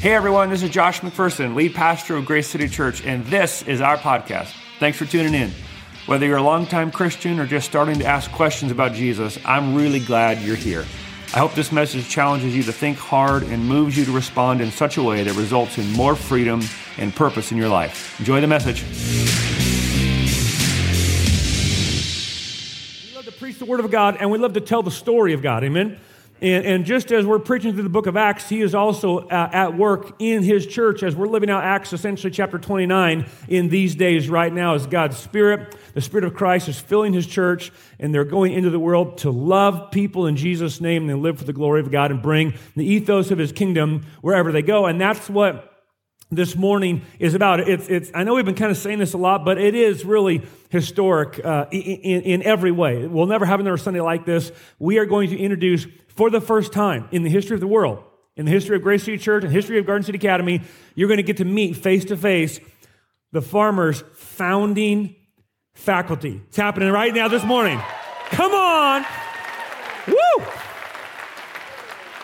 Hey everyone, this is Josh McPherson, lead pastor of Grace City Church, and this is our podcast. Thanks for tuning in. Whether you're a longtime Christian or just starting to ask questions about Jesus, I'm really glad you're here. I hope this message challenges you to think hard and moves you to respond in such a way that results in more freedom and purpose in your life. Enjoy the message. We love to preach the Word of God and we love to tell the story of God. Amen. And, and, just as we're preaching through the book of Acts, he is also uh, at work in his church as we're living out Acts, essentially chapter 29, in these days right now, as God's Spirit, the Spirit of Christ, is filling his church, and they're going into the world to love people in Jesus' name and live for the glory of God and bring the ethos of his kingdom wherever they go. And that's what this morning is about. It's, it's, I know we've been kind of saying this a lot, but it is really historic uh, in, in every way. We'll never have another Sunday like this. We are going to introduce for the first time in the history of the world, in the history of Grace City Church and history of Garden City Academy, you're going to get to meet face to face the farmers' founding faculty. It's happening right now this morning. Come on. Woo!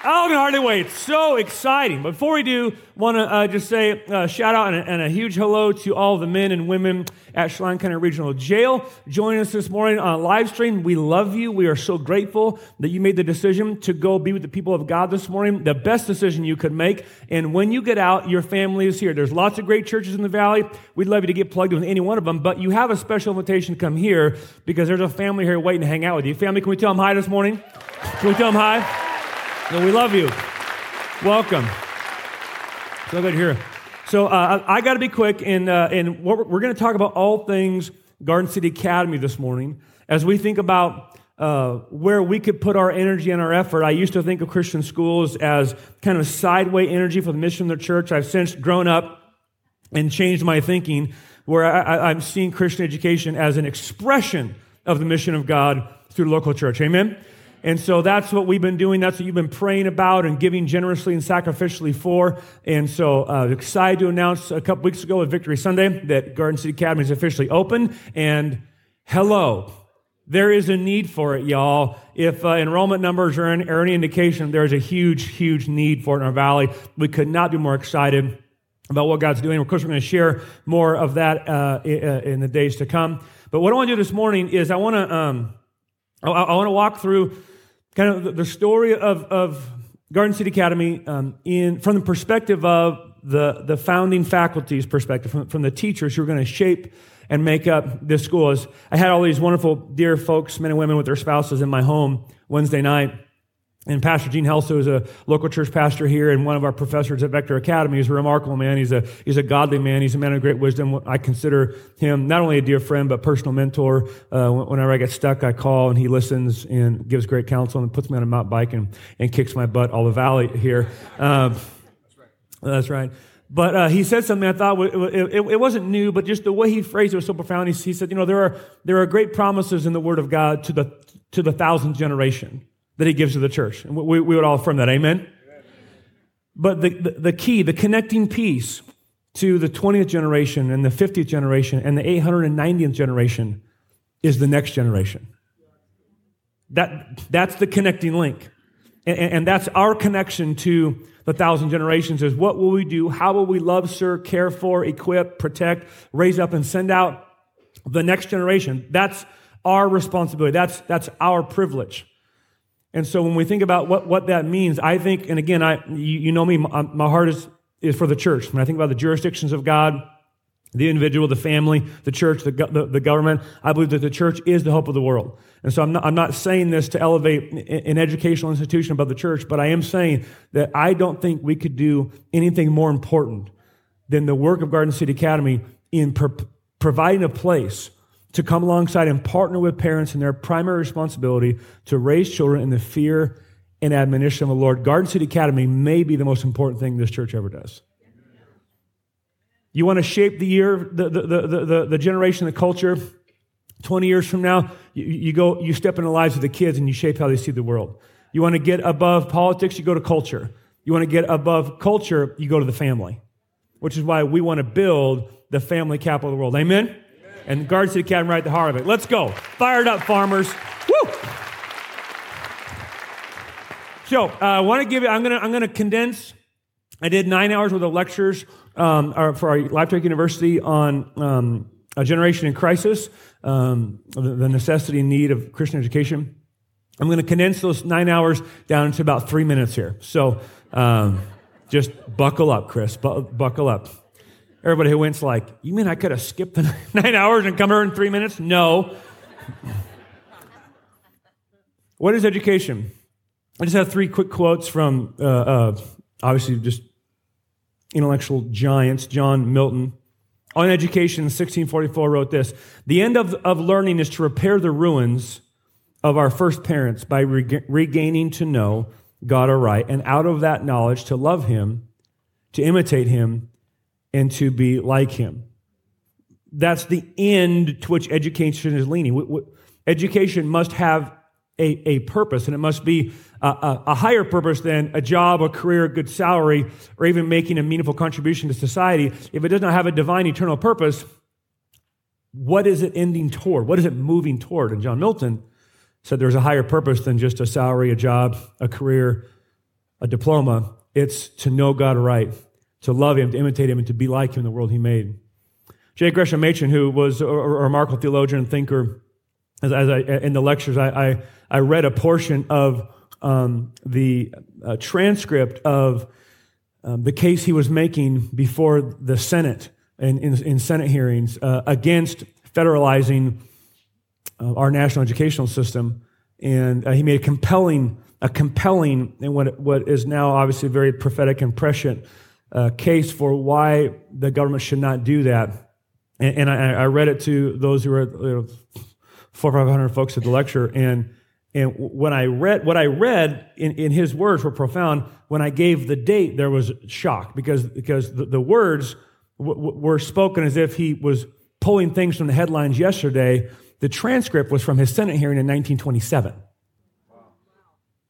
I can hardly wait. So exciting. Before we do, want to uh, just say a uh, shout out and a, and a, huge hello to all the men and women at Chelan County Regional Jail joining us this morning on live stream. We love you. We are so grateful that you made the decision to go be with the people of God this morning. The best decision you could make. And when you get out, your family is here. There's lots of great churches in the valley. We'd love you to get plugged in with any one of them, but you have a special invitation to come here because there's a family here waiting to hang out with you. Family, can we tell them hi this morning? Can we tell them hi? No, we love you. Welcome. So good to hear. So uh, I, got to be quick, and, uh, and we're, we're going to talk about all things Garden City Academy this morning as we think about uh, where we could put our energy and our effort. I used to think of Christian schools as kind of sideway energy for the mission of the church. I've since grown up and changed my thinking where I, I'm seeing Christian education as an expression of the mission of God through the local church. Amen? And so that's what we've been doing. That's what you've been praying about and giving generously and sacrificially for. And so uh, excited to announce a couple weeks ago at Victory Sunday that Garden City Academy is officially open. And hello, there is a need for it, y'all. If uh, enrollment numbers are, are any indication, there's a huge, huge need for it in our valley. We could not be more excited about what God's doing. Of course, we're going to share more of that uh, uh, in the days to come. But what I want to do this morning is I want to um, I, I want to walk through kind of the story of, of Garden City Academy um, in, from the perspective of the, the founding faculty's perspective, from, from the teachers who are going to shape and make up this school. As I had all these wonderful, dear folks, men and women with their spouses in my home Wednesday night. And Pastor Gene Helso is a local church pastor here and one of our professors at Vector Academy. He's a remarkable man. He's a, he's a godly man. He's a man of great wisdom. I consider him not only a dear friend, but personal mentor. Uh, whenever I get stuck, I call and he listens and gives great counsel and puts me on a mountain bike and, and kicks my butt all the valley here. Um, that's right. That's right. But uh, he said something I thought it, it, it, wasn't new, but just the way he phrased it was so profound. He, he said, you know, there are, there are great promises in the Word of God to the, to the thousandth generation that he gives to the church. And we, we would all affirm that. Amen? But the, the, the, key, the connecting piece to the 20th generation and the 50th generation and the 890th generation is the next generation. That, that's the connecting link. And, and that's our connection to the thousand generations is what will we do? How will we love, serve, care for, equip, protect, raise up, and send out the next generation? That's our responsibility. That's, that's our privilege. And so when we think about what, what that means, I think, and again, I, you, you know me, my, my heart is, is for the church. When I think about the jurisdictions of God, the individual, the family, the church, the, the, the, government. I believe that the church is the hope of the world. And so I'm not, I'm not saying this to elevate an educational institution above the church, but I am saying that I don't think we could do anything more important than the work of Garden City Academy in pro- providing a place to come alongside and partner with parents in their primary responsibility to raise children in the fear and admonition of the Lord. Garden City Academy may be the most important thing this church ever does. You want to shape the year, the, the, the, the, the generation, the culture. 20 years from now, you, you, go, you step in the lives of the kids and you shape how they see the world. You want to get above politics, you go to culture. You want to get above culture, you go to the family, which is why we want to build the family capital of the world. Amen? And the Garden City Academy right at the heart of it. Let's go. Fired up, farmers. Woo! So uh, I want to give you, I'm going to I'm gonna condense I did nine hours worth of lectures um, for our Lifetime University on um, a generation in crisis, um, the necessity and need of Christian education. I'm going to condense those nine hours down to about three minutes here. So um, just buckle up, Chris. Bu- buckle up. Everybody who went's like, You mean I could have skipped the nine hours and come here in three minutes? No. what is education? I just have three quick quotes from, uh, uh, obviously, just intellectual giants. John Milton. On education, in 1644 wrote this The end of, of learning is to repair the ruins of our first parents by reg- regaining to know God aright, and out of that knowledge to love Him, to imitate Him, and to be like Him. That's the end to which education is leaning. Education must have a, a purpose, and it must be a, a, a higher purpose than a job, a career, a good salary, or even making a meaningful contribution to society. If it does not have a divine eternal purpose, what is it ending toward? What is it moving toward? And John Milton said there's a higher purpose than just a salary, a job, a career, a diploma. It's to know God right, to love Him, to imitate Him, and to be like Him in the world He made. J. Gresham Machen, who was a remarkable theologian and thinker, as, as I, in the lectures, I, I, I read a portion of um, the uh, transcript of um, the case he was making before the Senate in, in, in Senate hearings uh, against federalizing uh, our national educational system, and uh, he made a compelling, a compelling, and what what is now obviously very prophetic and prescient uh, case for why the government should not do that. And, and I, I, read it to those who were you know, four or five hundred folks at the lecture, and and when I read what I read in, in his words were profound. When I gave the date, there was shock because because the, the words w- w- were spoken as if he was pulling things from the headlines yesterday the transcript was from his Senate hearing in 1927.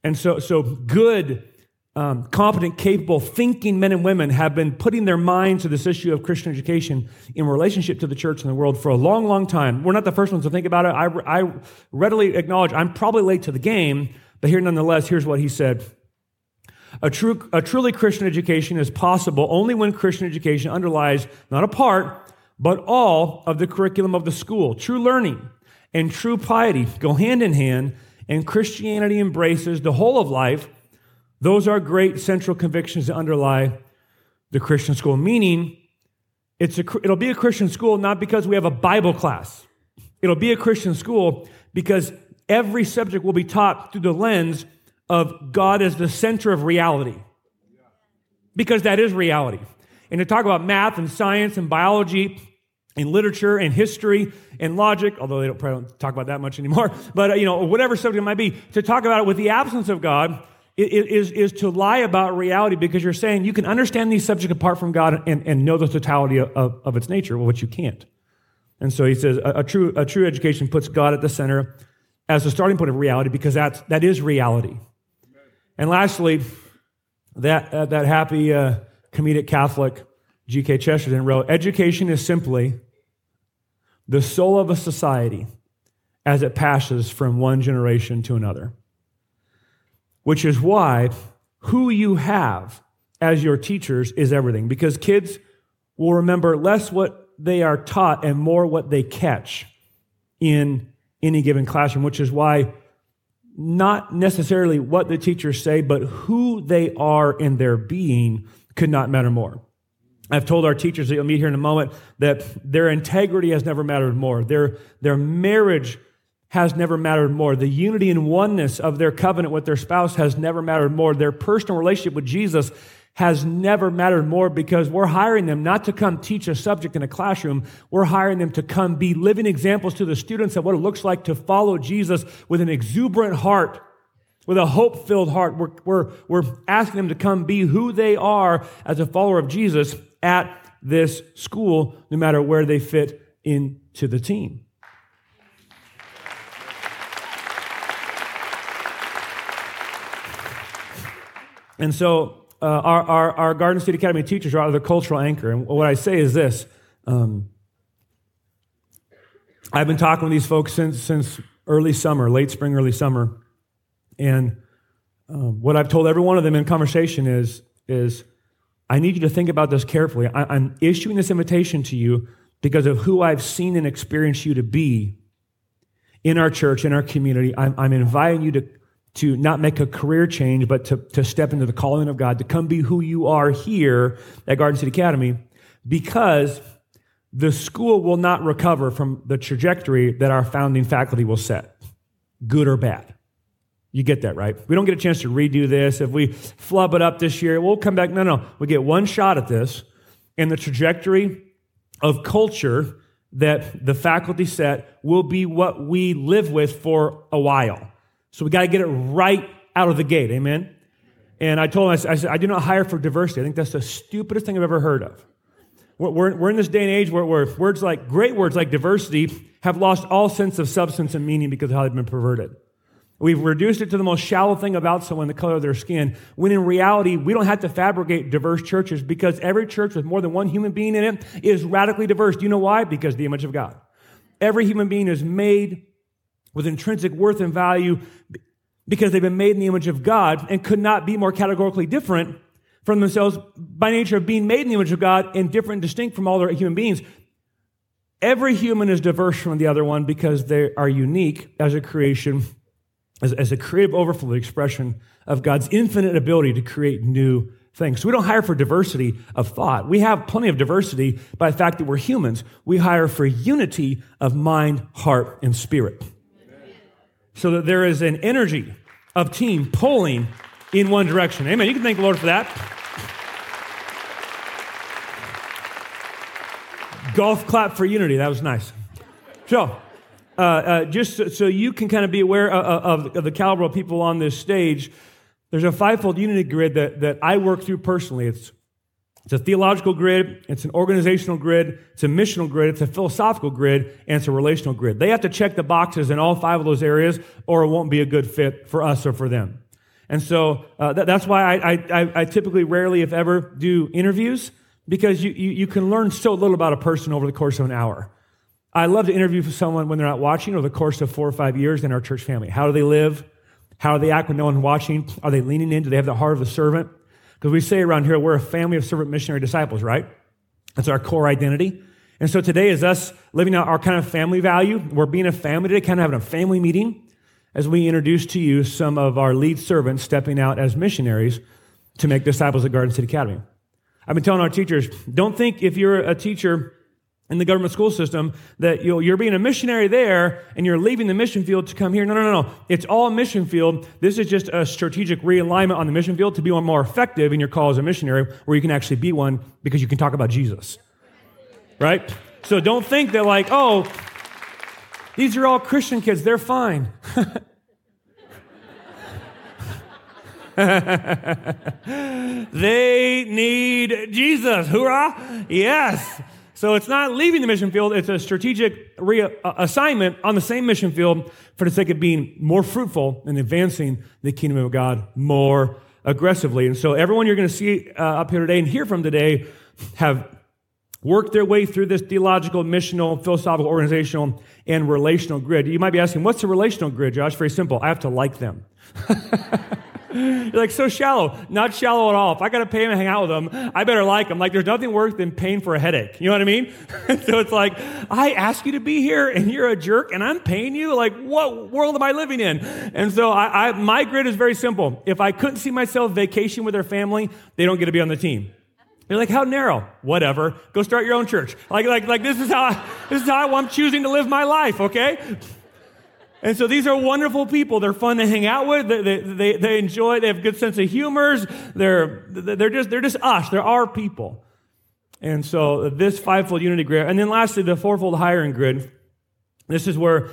And so, so good, um, competent, capable, thinking men and women have been putting their minds to this issue of Christian education in relationship to the church and the world for a long, long time. We're not the first ones to think about it. I, I readily acknowledge I'm probably late to the game, but here, nonetheless, here's what he said. A, true, a truly Christian education is possible only when Christian education underlies not a part, but all of the curriculum of the school. True learning and true piety go hand in hand, and Christianity embraces the whole of life. Those are great central convictions that underlie the Christian school, meaning it's a, it'll be a Christian school not because we have a Bible class. It'll be a Christian school because every subject will be taught through the lens of God as the center of reality. Because that is reality. And to talk about math and science and biology and literature and history and logic, although they don't probably don't talk about that much anymore, but uh, you know, whatever subject it might be, to talk about it with the absence of God is, is to lie about reality because you're saying you can understand these subjects apart from God and, and know the totality of, of, its nature, which you can't. And so he says a, a, true, a true education puts God at the center as the starting point of reality because that's, that is reality. And lastly, that, uh, that happy uh, comedic Catholic G.K. Chesterton wrote, Education is simply the soul of a society as it passes from one generation to another. Which is why who you have as your teachers is everything, because kids will remember less what they are taught and more what they catch in any given classroom, which is why not necessarily what the teachers say, but who they are in their being could not matter more. I've told our teachers that you'll meet here in a moment that their integrity has never mattered more. Their, their marriage has never mattered more. The unity and oneness of their covenant with their spouse has never mattered more. Their personal relationship with Jesus has never mattered more because we're hiring them not to come teach a subject in a classroom. We're hiring them to come be living examples to the students of what it looks like to follow Jesus with an exuberant heart with a hope filled heart. We're, we're, we're asking them to come be who they are as a follower of Jesus at this school, no matter where they fit into the team. And so, uh, our, our, our, Garden City Academy teachers are the cultural anchor. And what I say is this um, I've been talking with these folks since, since early summer, late spring, early summer. And um, what I've told every one of them in conversation is, is I need you to think about this carefully. I, am issuing this invitation to you because of who I've seen and experienced you to be in our church, in our community. I'm, I'm inviting you to, to not make a career change, but to, to step into the calling of God, to come be who you are here at Garden City Academy, because the school will not recover from the trajectory that our founding faculty will set, good or bad. You get that, right? We don't get a chance to redo this. If we flub it up this year, we'll come back. No, no. We get one shot at this, and the trajectory of culture that the faculty set will be what we live with for a while. So we got to get it right out of the gate. Amen? And I told him, I said, I do not hire for diversity. I think that's the stupidest thing I've ever heard of. We're, we're in this day and age where, where words like, great words like diversity have lost all sense of substance and meaning because of how they've been perverted. We've reduced it to the most shallow thing about someone, the color of their skin, when in reality, we don't have to fabricate diverse churches because every church with more than one human being in it is radically diverse. Do you know why? Because the image of God. Every human being is made with intrinsic worth and value because they've been made in the image of God and could not be more categorically different from themselves by nature of being made in the image of God and different, distinct from all other human beings. Every human is diverse from the other one because they are unique as a creation as, as a creative overflow expression of God's infinite ability to create new things. So we don't hire for diversity of thought. We have plenty of diversity by the fact that we're humans. We hire for unity of mind, heart, and spirit. So that there is an energy of team pulling in one direction. Amen. You can thank the Lord for that. Golf clap for unity. That was nice. So, uh, uh, just so, you can kind of be aware of, of, of, the caliber of people on this stage, there's a fivefold unity grid that, that I work through personally. It's, it's a theological grid, it's an organizational grid, it's a missional grid, it's a philosophical grid, and it's a relational grid. They have to check the boxes in all five of those areas, or it won't be a good fit for us or for them. And so uh, that, that's why I, I, I typically rarely, if ever, do interviews because you, you, you can learn so little about a person over the course of an hour. I love to interview someone when they're not watching over the course of four or five years in our church family. How do they live? How do they act when no one's watching? Are they leaning in? Do they have the heart of a servant? Because we say around here, we're a family of servant missionary disciples, right? That's our core identity. And so today is us living out our kind of family value. We're being a family today, kind of having a family meeting as we introduce to you some of our lead servants stepping out as missionaries to make disciples at Garden City Academy. I've been telling our teachers, don't think if you're a teacher in the government school system that you are being a missionary there and you're leaving the mission field to come here. No, no, no, no. It's all mission field. This is just a strategic realignment on the mission field to be more effective in your call as a missionary where you can actually be one because you can talk about Jesus. Right? So don't think that like, oh, these are all Christian kids. They're fine. they need Jesus. Hoorah! Yes. So it's not leaving the mission field, it's a strategic reassignment on the same mission field for the sake of being more fruitful and advancing the kingdom of God more aggressively. And so everyone you're going to see uh, up here today and hear from today have worked their way through this theological, missional, philosophical, organizational, and relational grid. You might be asking, what's a relational grid, Josh? Very simple. I have to like them. You're like, so shallow. Not shallow at all. If I got to pay him to hang out with him, I better like him. Like, there's nothing worse than paying for a headache. You know what I mean? so it's like, I ask you to be here and you're a jerk and I'm paying you? Like, what world am I living in? And so I, I, my grid is very simple. If I couldn't see myself vacation with their family, they don't get to be on the team. You're like, how narrow? Whatever. Go start your own church. Like, like, like this is how I, this is how I'm choosing to live my life, okay? And so these are wonderful people. They're fun to hang out with. They, they, they, they enjoy, they have good sense of humors. They're, they're, just, they're just us. They're our people. And so this fivefold unity grid. And then lastly, the fourfold hiring grid. This is where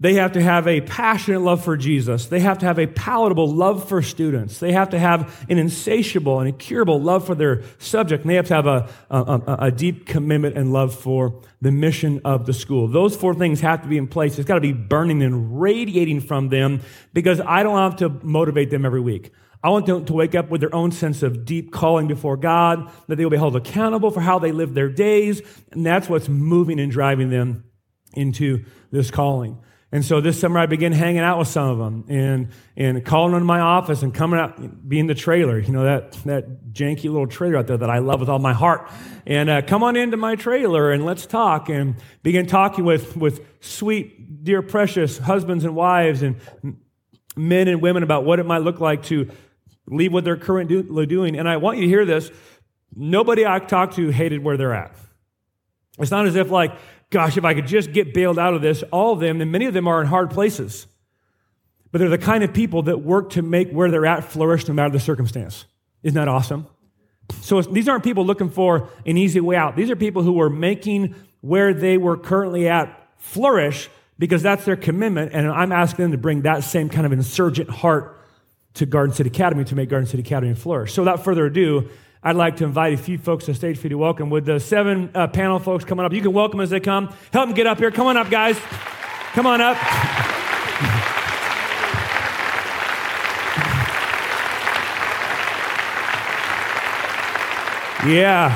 they have to have a passionate love for Jesus. They have to have a palatable love for students. They have to have an insatiable and incurable love for their subject. And they have to have a, a, a, deep commitment and love for the mission of the school. Those four things have to be in place. It's got to be burning and radiating from them because I don't have to motivate them every week. I want them to wake up with their own sense of deep calling before God, that they will be held accountable for how they live their days. And that's what's moving and driving them into this calling. And so this summer I began hanging out with some of them and, and calling them to my office and coming out, being the trailer, you know, that, that janky little trailer out there that I love with all my heart. And uh, come on into my trailer and let's talk and begin talking with, with sweet, dear, precious husbands and wives and men and women about what it might look like to leave what they're currently doing. And I want you to hear this. Nobody I talked to hated where they're at. It's not as if like, gosh, if I could just get bailed out of this, all of them, and many of them are in hard places. But they're the kind of people that work to make where they're at flourish no matter the circumstance. Isn't that awesome? So these aren't people looking for an easy way out. These are people who are making where they were currently at flourish because that's their commitment. And I'm asking them to bring that same kind of insurgent heart to Garden City Academy to make Garden City Academy flourish. So without further ado, I'd like to invite a few folks to the stage for you to welcome. With the seven uh, panel folks coming up, you can welcome as they come. Help them get up here. Come on up, guys. Come on up. Yeah.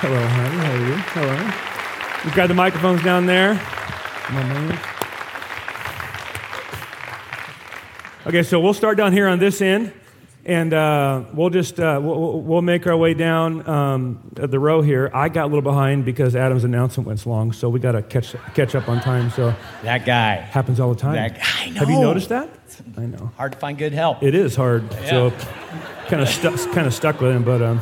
Hello, honey. How are you? Hello. We've got the microphones down there. Okay, so we'll start down here on this end and uh, we'll just uh, we'll, we'll, make our way down um, the row here. I got a little behind because Adam's announcement went long, so we got to catch catch up on time. So that guy happens all the time. That, guy, I know. Have you noticed that? I know. Hard to find good help. It is hard. Yeah. So kind of stuck kind of stuck with him, but um,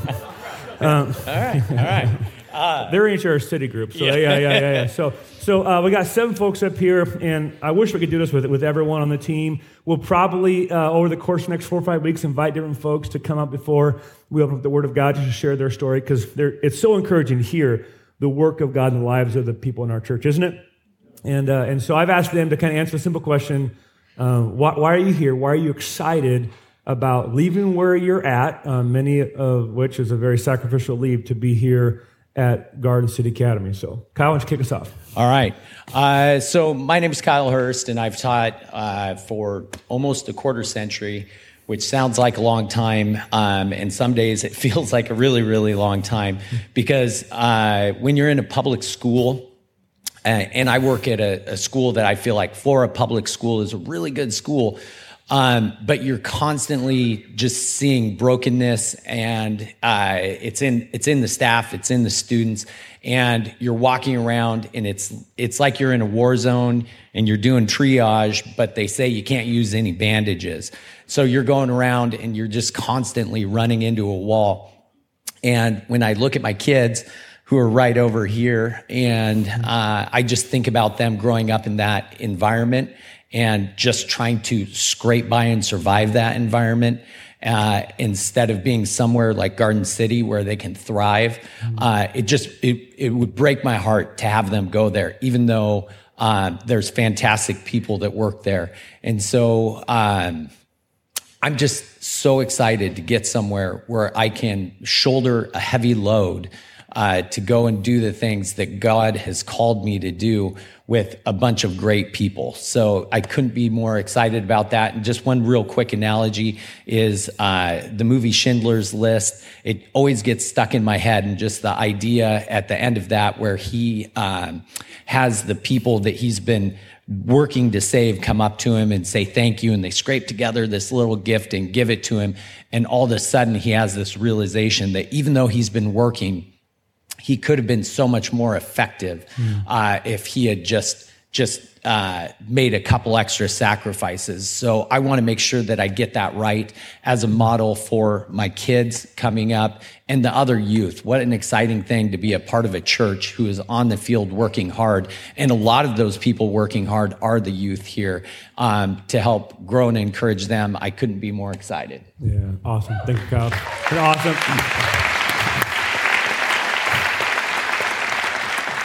um, all right, all right. Uh, They're each our city group. So yeah, yeah, yeah, yeah. yeah. So, so uh, we got seven folks up here, and I wish we could do this with with everyone on the team. We'll probably uh, over the course of the next four or five weeks invite different folks to come up before we open up the Word of God to share their story because it's so encouraging to hear the work of God in the lives of the people in our church, isn't it? And uh, and so I've asked them to kind of answer a simple question: uh, why, why, are you here? Why are you excited? About leaving where you're at, uh, many of which is a very sacrificial leave to be here at Garden City Academy. So, Kyle, why don't you kick us off? All right. Uh, so, my name is Kyle Hurst, and I've taught uh, for almost a quarter century, which sounds like a long time. Um, and some days it feels like a really, really long time because uh, when you're in a public school, uh, and I work at a, a school that I feel like Flora Public School is a really good school. Um, but you're constantly just seeing brokenness, and uh, it's in it's in the staff, it's in the students, and you're walking around, and it's it's like you're in a war zone, and you're doing triage, but they say you can't use any bandages, so you're going around, and you're just constantly running into a wall. And when I look at my kids, who are right over here. And uh, I just think about them growing up in that environment and just trying to scrape by and survive that environment. Uh, instead of being somewhere like Garden City where they can thrive, uh, it just it, it would break my heart to have them go there, even though uh, there's fantastic people that work there. And so um, I'm just so excited to get somewhere where I can shoulder a heavy load uh, to go and do the things that God has called me to do with a bunch of great people. So I couldn't be more excited about that. And just one real quick analogy is uh, the movie Schindler's List. It always gets stuck in my head, and just the idea at the end of that where he um, has the people that he's been working to save come up to him and say thank you and they scrape together this little gift and give it to him and all of a sudden he has this realization that even though he's been working he could have been so much more effective mm. uh, if he had just just uh, made a couple extra sacrifices. So I want to make sure that I get that right as a model for my kids coming up and the other youth. What an exciting thing to be a part of a church who is on the field working hard. And a lot of those people working hard are the youth here um, to help grow and encourage them. I couldn't be more excited. Yeah, awesome. Thank you, Kyle. Awesome.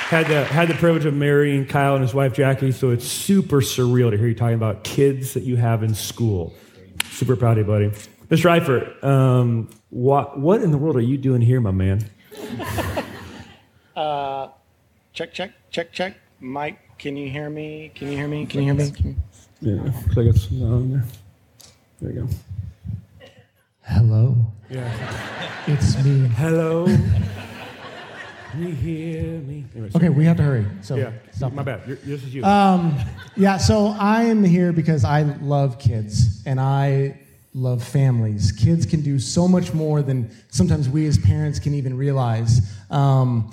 Had the, had the privilege of marrying Kyle and his wife Jackie, so it's super surreal to hear you talking about kids that you have in school. Super proud of you, buddy. Mr. Eifert, um, what, what in the world are you doing here, my man? uh, check, check, check, check. Mike, can you hear me? Can you hear me? Can you hear me? Yeah, looks like it's on there. There you go. Hello. Yeah. It's me. Hello. Can you hear me? Anyway, Okay, we have to hurry. So Yeah, stop. my bad. You're, this is you. Yeah, so I am here because I love kids and I love families. Kids can do so much more than sometimes we as parents can even realize. Um,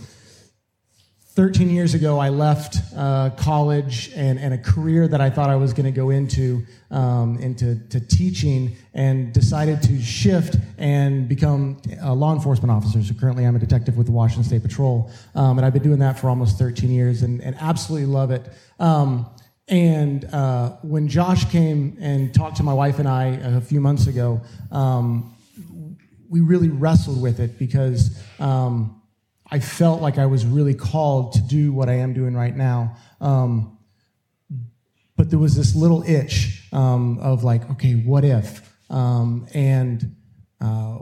13 years ago, I left uh, college and, and a career that I thought I was going to go into, um, into to teaching, and decided to shift and become a law enforcement officer. So currently, I'm a detective with the Washington State Patrol, um, and I've been doing that for almost 13 years, and, and absolutely love it. Um, and uh, when Josh came and talked to my wife and I a few months ago, um, we really wrestled with it because um, I felt like I was really called to do what I am doing right now. Um, but there was this little itch um, of like, okay, what if? Um, and uh,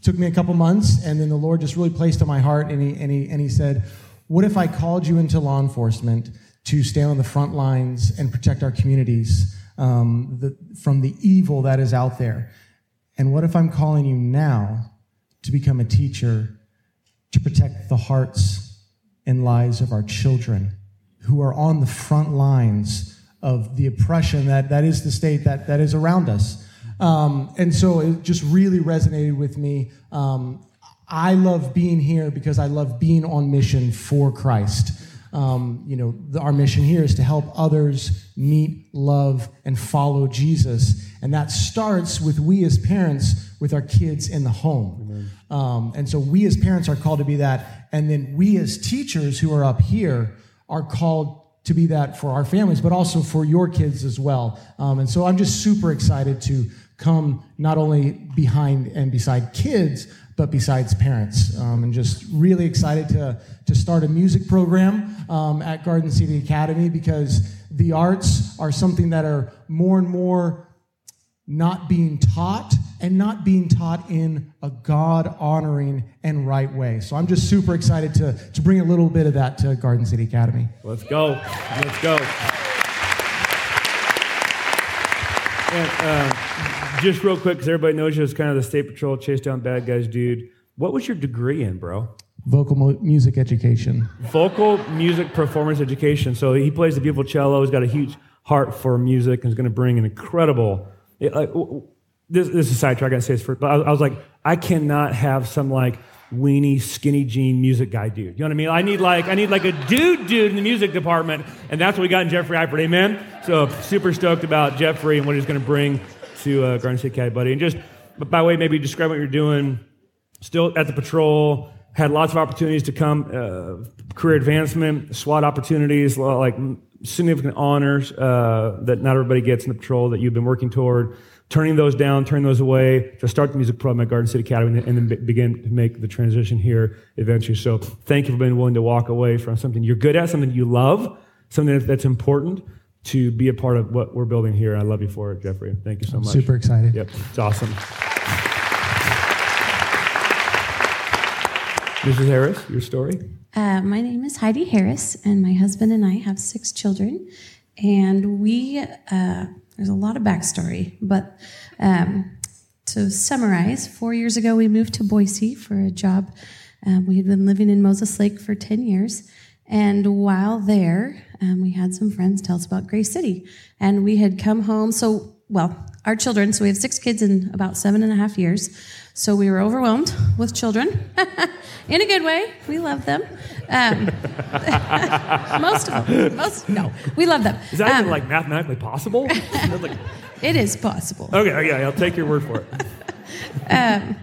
took me a couple months, and then the Lord just really placed on my heart, and he, and he, and he said, what if I called you into law enforcement to stand on the front lines and protect our communities um, the, from the evil that is out there? And what if I'm calling you now to become a teacher to protect the hearts and lives of our children who are on the front lines of the oppression that, that is the state that, that is around us? Um, and so it just really resonated with me. Um, I love being here because I love being on mission for Christ. Um, you know, the, our mission here is to help others meet, love, and follow Jesus. And that starts with we as parents with our kids in the home. Um, and so we as parents are called to be that. And then we as teachers who are up here are called to be that for our families, but also for your kids as well. Um, and so I'm just super excited to come not only behind and beside kids, but besides parents. Um, and just really excited to, to start a music program um, at Garden City Academy because the arts are something that are more and more not being taught and not being taught in a God honoring and right way. So I'm just super excited to, to bring a little bit of that to Garden City Academy. Let's go. Let's go. And uh, just real quick, because everybody knows you as kind of the state patrol chase down bad guys dude. What was your degree in, bro? Vocal mo- music education. Vocal music performance education. So he plays the beautiful cello. He's got a huge heart for music and is going to bring an incredible. It, like, this, this is a sidetrack. I gotta say this first, but I, I was like, I cannot have some like weenie, skinny jean music guy dude. You know what I mean? I need like I need like a dude dude in the music department, and that's what we got in Jeffrey Eifert. Amen. So super stoked about Jeffrey and what he's to bring to uh, Garden Academy, buddy. And just by the way, maybe describe what you're doing. Still at the patrol, had lots of opportunities to come, uh, career advancement, SWAT opportunities, like significant honors uh, that not everybody gets in the patrol that you've been working toward. Turning those down, turning those away to start the music program at Garden City Academy and then be- begin to make the transition here eventually. So thank you for being willing to walk away from something you're good at, something you love, something that's important to be a part of what we're building here. I love you for it, Jeffrey. Thank you so much. Super excited. Yep, it's awesome. Mrs. Harris, your story? Uh, my name is Heidi Harris, and my husband and I have six children. And we, uh, there's a lot of backstory, but um, to summarize, four years ago we moved to Boise for a job. Um, we had been living in Moses Lake for 10 years. And while there, um, we had some friends tell us about Grace City. And we had come home. So, well, our children, so we have six kids in about seven and a half years. So we were overwhelmed with children in a good way. We love them. Um, most of them. Most, no, we love them. Is that even Um, like mathematically possible? Like- it is possible. okay, yeah, I'll take your word for it.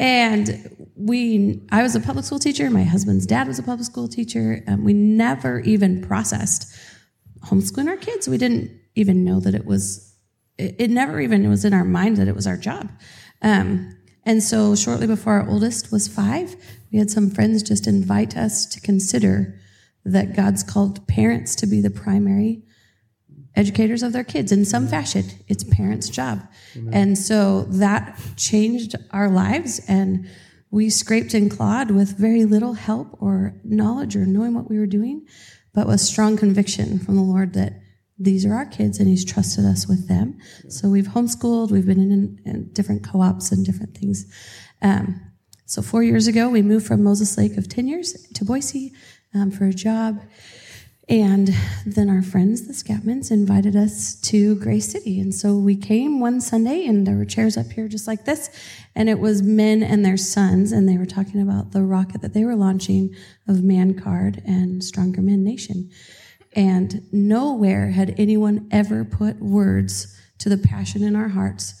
And we, I was a public school teacher. My husband's dad was a public school teacher. Um, we never even processed homeschooling our kids. We didn't even know that it was, it, it never even was in our mind that it was our job. Um, and so shortly before our oldest was five, we had some friends just invite us to consider that God's called parents to be the primary educators of their kids in some fashion. It's parents' job. And so that changed our lives and we scraped and clawed with very little help or knowledge or knowing what we were doing, but with strong conviction from the Lord that these are our kids and he's trusted us with them. So we've homeschooled, we've been in, in different co-ops and different things. Um, So four years ago, we moved from Moses Lake of 10 years to Boise um, for a job. And then our friends, the Scatmans, invited us to Grace City. And so we came one Sunday, and there were chairs up here just like this. And it was men and their sons, and they were talking about the rocket that they were launching of ManCard and Stronger Men Nation. And nowhere had anyone ever put words to the passion in our hearts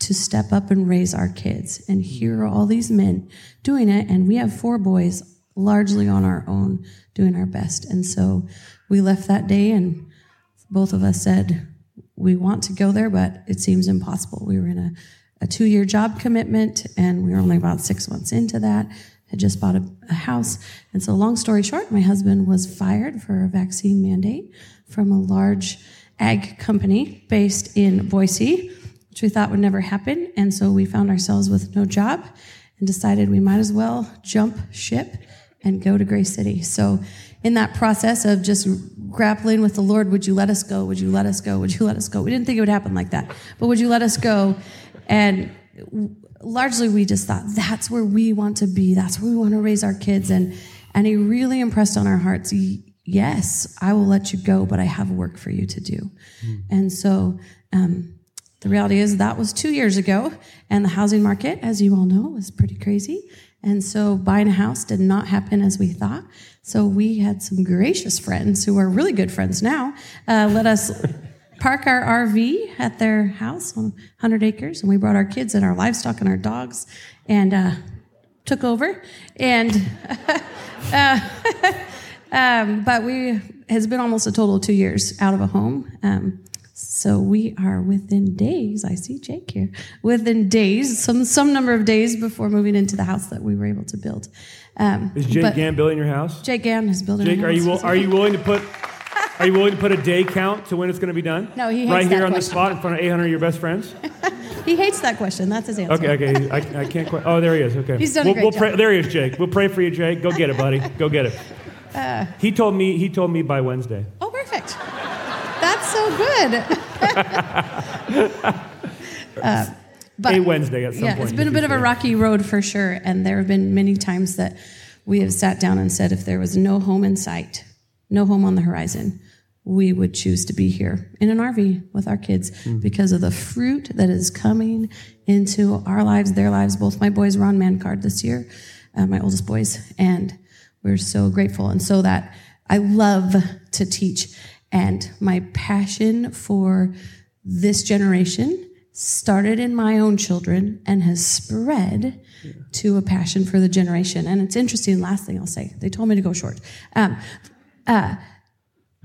to step up and raise our kids. And here are all these men doing it. And we have four boys largely on our own, doing our best. And so we left that day, and both of us said, We want to go there, but it seems impossible. We were in a, a two year job commitment, and we were only about six months into that. Had just bought a, a house. And so, long story short, my husband was fired for a vaccine mandate from a large ag company based in Boise, which we thought would never happen. And so we found ourselves with no job and decided we might as well jump ship and go to Grace City. So, in that process of just grappling with the Lord, would you let us go? Would you let us go? Would you let us go? We didn't think it would happen like that, but would you let us go? And largely, we just thought that's where we want to be. That's where we want to raise our kids. And and He really impressed on our hearts. Yes, I will let you go, but I have work for you to do. Mm. And so. Um, the reality is that was two years ago, and the housing market, as you all know, was pretty crazy. And so buying a house did not happen as we thought. So we had some gracious friends who are really good friends now uh, let us park our RV at their house on 100 acres, and we brought our kids and our livestock and our dogs and uh, took over. And uh, um, but we has been almost a total of two years out of a home. Um, so we are within days. I see Jake here. Within days, some some number of days before moving into the house that we were able to build. Um, is Jake Gann building your house? Jake Gann is building. Jake, are you are you willing to put are you willing to put a day count to when it's going to be done? No, he hates right here on question. the spot in front of 800 of your best friends. he hates that question. That's his answer. Okay, okay. I, I can't quite. Oh, there he is. Okay. He's done we'll, a great we'll job. Pray, there he is, Jake. We'll pray for you, Jake. Go get it, buddy. Go get it. Uh, he told me. He told me by Wednesday. Oh, perfect. That's so good. uh, but, a Wednesday at some point. yeah, point. it's been a bit of a rocky road for sure, and there have been many times that we have sat down and said, if there was no home in sight, no home on the horizon, we would choose to be here in an RV with our kids mm. because of the fruit that is coming into our lives, their lives. Both my boys were on man card this year, uh, my oldest boys, and we're so grateful. And so that I love to teach and my passion for this generation started in my own children and has spread yeah. to a passion for the generation. And it's interesting, last thing I'll say, they told me to go short. Um, uh,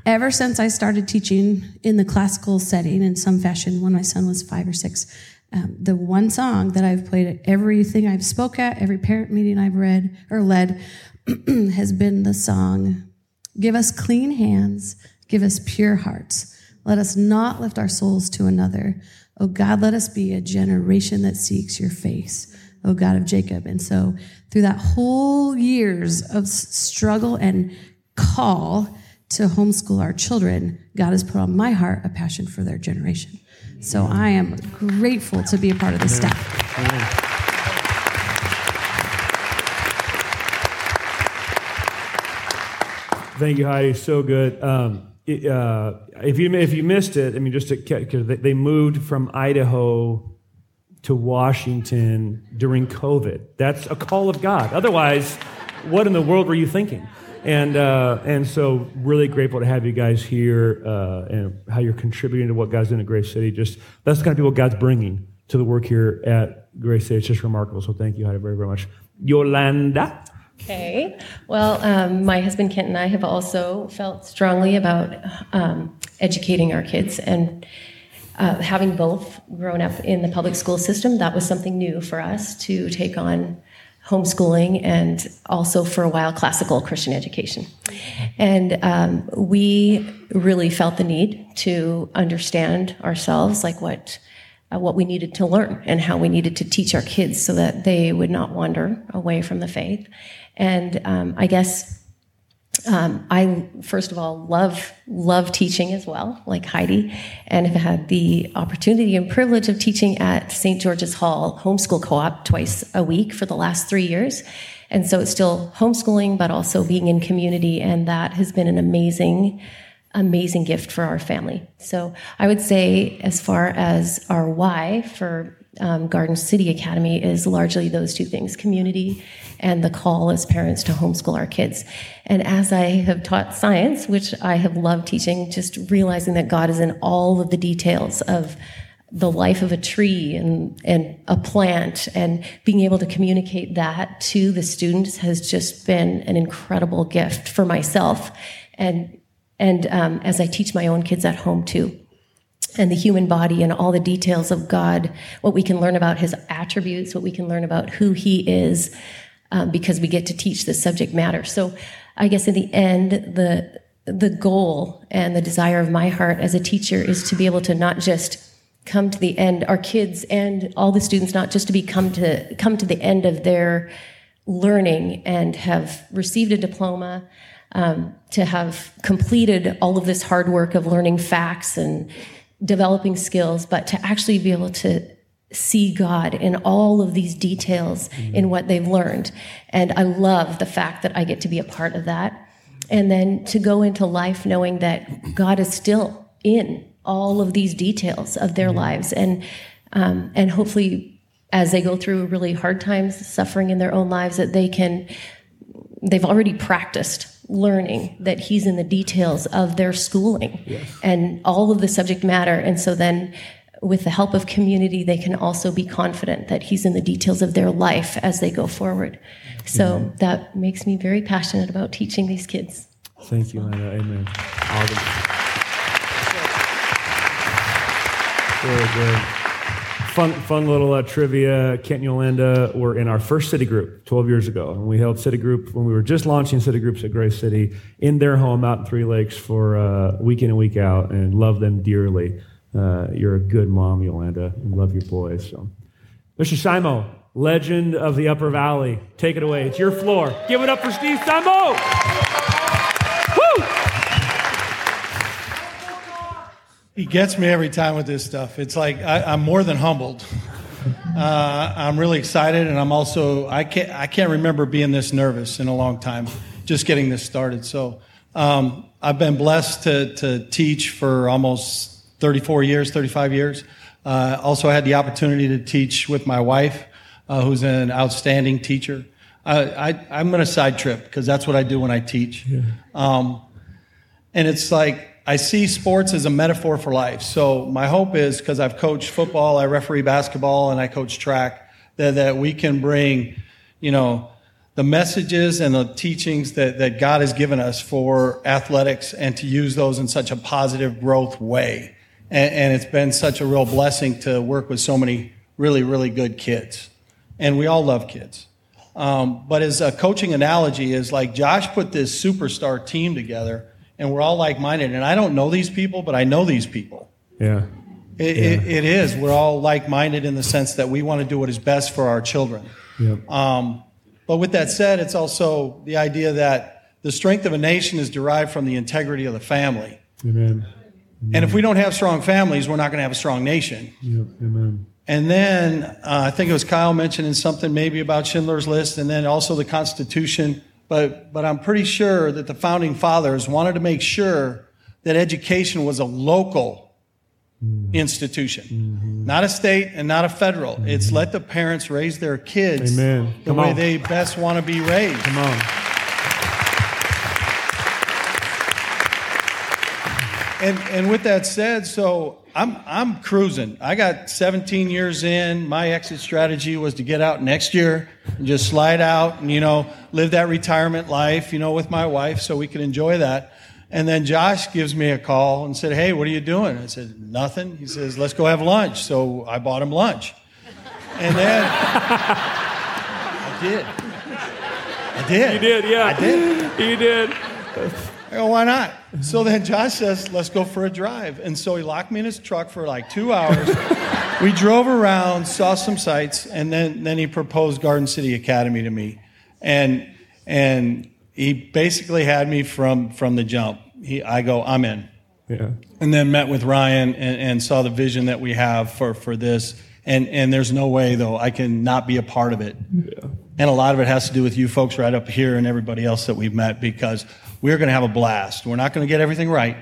ever since I started teaching in the classical setting in some fashion when my son was five or six, um, the one song that I've played at everything I've spoke at, every parent meeting I've read or led, has been the song, Give Us Clean Hands Give us pure hearts. Let us not lift our souls to another. Oh God, let us be a generation that seeks your face. Oh God of Jacob. And so through that whole years of struggle and call to homeschool our children, God has put on my heart a passion for their generation. So I am grateful to be a part of this staff. Amen. Thank you, Heidi. So good. Um, uh, if you if you missed it, I mean, just because they moved from Idaho to Washington during COVID. That's a call of God. Otherwise, what in the world were you thinking? And uh, and so really grateful to have you guys here uh, and how you're contributing to what God's doing at Grace City. Just that's the kind of what God's bringing to the work here at Grace City. It's just remarkable. So thank you, Heidi, very very much. Yolanda. Okay. Well, um, my husband Kent and I have also felt strongly about um, educating our kids and uh, having both grown up in the public school system. That was something new for us to take on homeschooling and also for a while classical Christian education. And um, we really felt the need to understand ourselves, like what uh, what we needed to learn and how we needed to teach our kids so that they would not wander away from the faith. And um, I guess um, I first of all love love teaching as well, like Heidi, and have had the opportunity and privilege of teaching at St. George's Hall Homeschool Co-op twice a week for the last three years. And so it's still homeschooling, but also being in community, and that has been an amazing, amazing gift for our family. So I would say, as far as our why for um, Garden City Academy, is largely those two things: community and the call as parents to homeschool our kids. And as I have taught science, which I have loved teaching, just realizing that God is in all of the details of the life of a tree and, and a plant and being able to communicate that to the students has just been an incredible gift for myself and and um, as I teach my own kids at home too and the human body and all the details of God what we can learn about his attributes what we can learn about who he is um, because we get to teach the subject matter. So I guess in the end the the goal and the desire of my heart as a teacher is to be able to not just come to the end our kids and all the students not just to be come to come to the end of their learning and have received a diploma um, to have completed all of this hard work of learning facts and developing skills but to actually be able to see god in all of these details mm-hmm. in what they've learned and i love the fact that i get to be a part of that and then to go into life knowing that god is still in all of these details of their mm-hmm. lives and um, and hopefully as they go through really hard times suffering in their own lives that they can they've already practiced learning that he's in the details of their schooling yes. and all of the subject matter and so then with the help of community they can also be confident that he's in the details of their life as they go forward so mm-hmm. that makes me very passionate about teaching these kids thank you Anna. amen Very good. Fun, fun little uh, trivia. Kent and Yolanda were in our first city group 12 years ago. And we held city group when we were just launching city groups at Grace City in their home out in Three Lakes for uh, week in and week out and love them dearly. Uh, you're a good mom, Yolanda, and love your boys. So. Mr. Simo, legend of the Upper Valley, take it away. It's your floor. Give it up for Steve Simo. He gets me every time with this stuff. It's like I, am more than humbled. Uh, I'm really excited, and I'm also I can't I can't remember being this nervous in a long time, just getting this started. So um, I've been blessed to to teach for almost 34 years, 35 years. Uh, also, I had the opportunity to teach with my wife, uh, who's an outstanding teacher. I, am going to side trip because that's what I do when I teach. Yeah. Um, and it's like I see sports as a metaphor for life. So my hope is because I've coached football, I referee basketball, and I coach track, that, that we can bring, you know, the messages and the teachings that, that God has given us for athletics and to use those in such a positive growth way. And, and it's been such a real blessing to work with so many really, really good kids. And we all love kids. Um, but as a coaching analogy is like Josh put this superstar team together and we're all like minded. And I don't know these people, but I know these people. Yeah. It, yeah. it, it is. We're all like minded in the sense that we want to do what is best for our children. Yep. Um, but with that said, it's also the idea that the strength of a nation is derived from the integrity of the family. Amen. Amen. And if we don't have strong families, we're not going to have a strong nation. Yep. Amen. And then uh, I think it was Kyle mentioning something maybe about Schindler's List, and then also the Constitution but, but I'm pretty sure that the founding fathers wanted to make sure that education was a local mm. institution, mm-hmm. not a state and not a federal. Mm-hmm. It's let the parents raise their kids Amen. the way on. they best want to be raised. Come on. And, and with that said, so I'm, I'm cruising. I got 17 years in. My exit strategy was to get out next year and just slide out and, you know, live that retirement life, you know, with my wife so we could enjoy that. And then Josh gives me a call and said, Hey, what are you doing? I said, Nothing. He says, Let's go have lunch. So I bought him lunch. And then I did. I did. You did, yeah. I did. You did. I go, why not? So then Josh says, let's go for a drive. And so he locked me in his truck for like two hours. we drove around, saw some sights, and then, then he proposed Garden City Academy to me. And, and he basically had me from from the jump. He, I go, I'm in. Yeah. And then met with Ryan and, and saw the vision that we have for for this. And and there's no way though I can not be a part of it. Yeah. And a lot of it has to do with you folks right up here and everybody else that we've met because we're going to have a blast. We're not going to get everything right.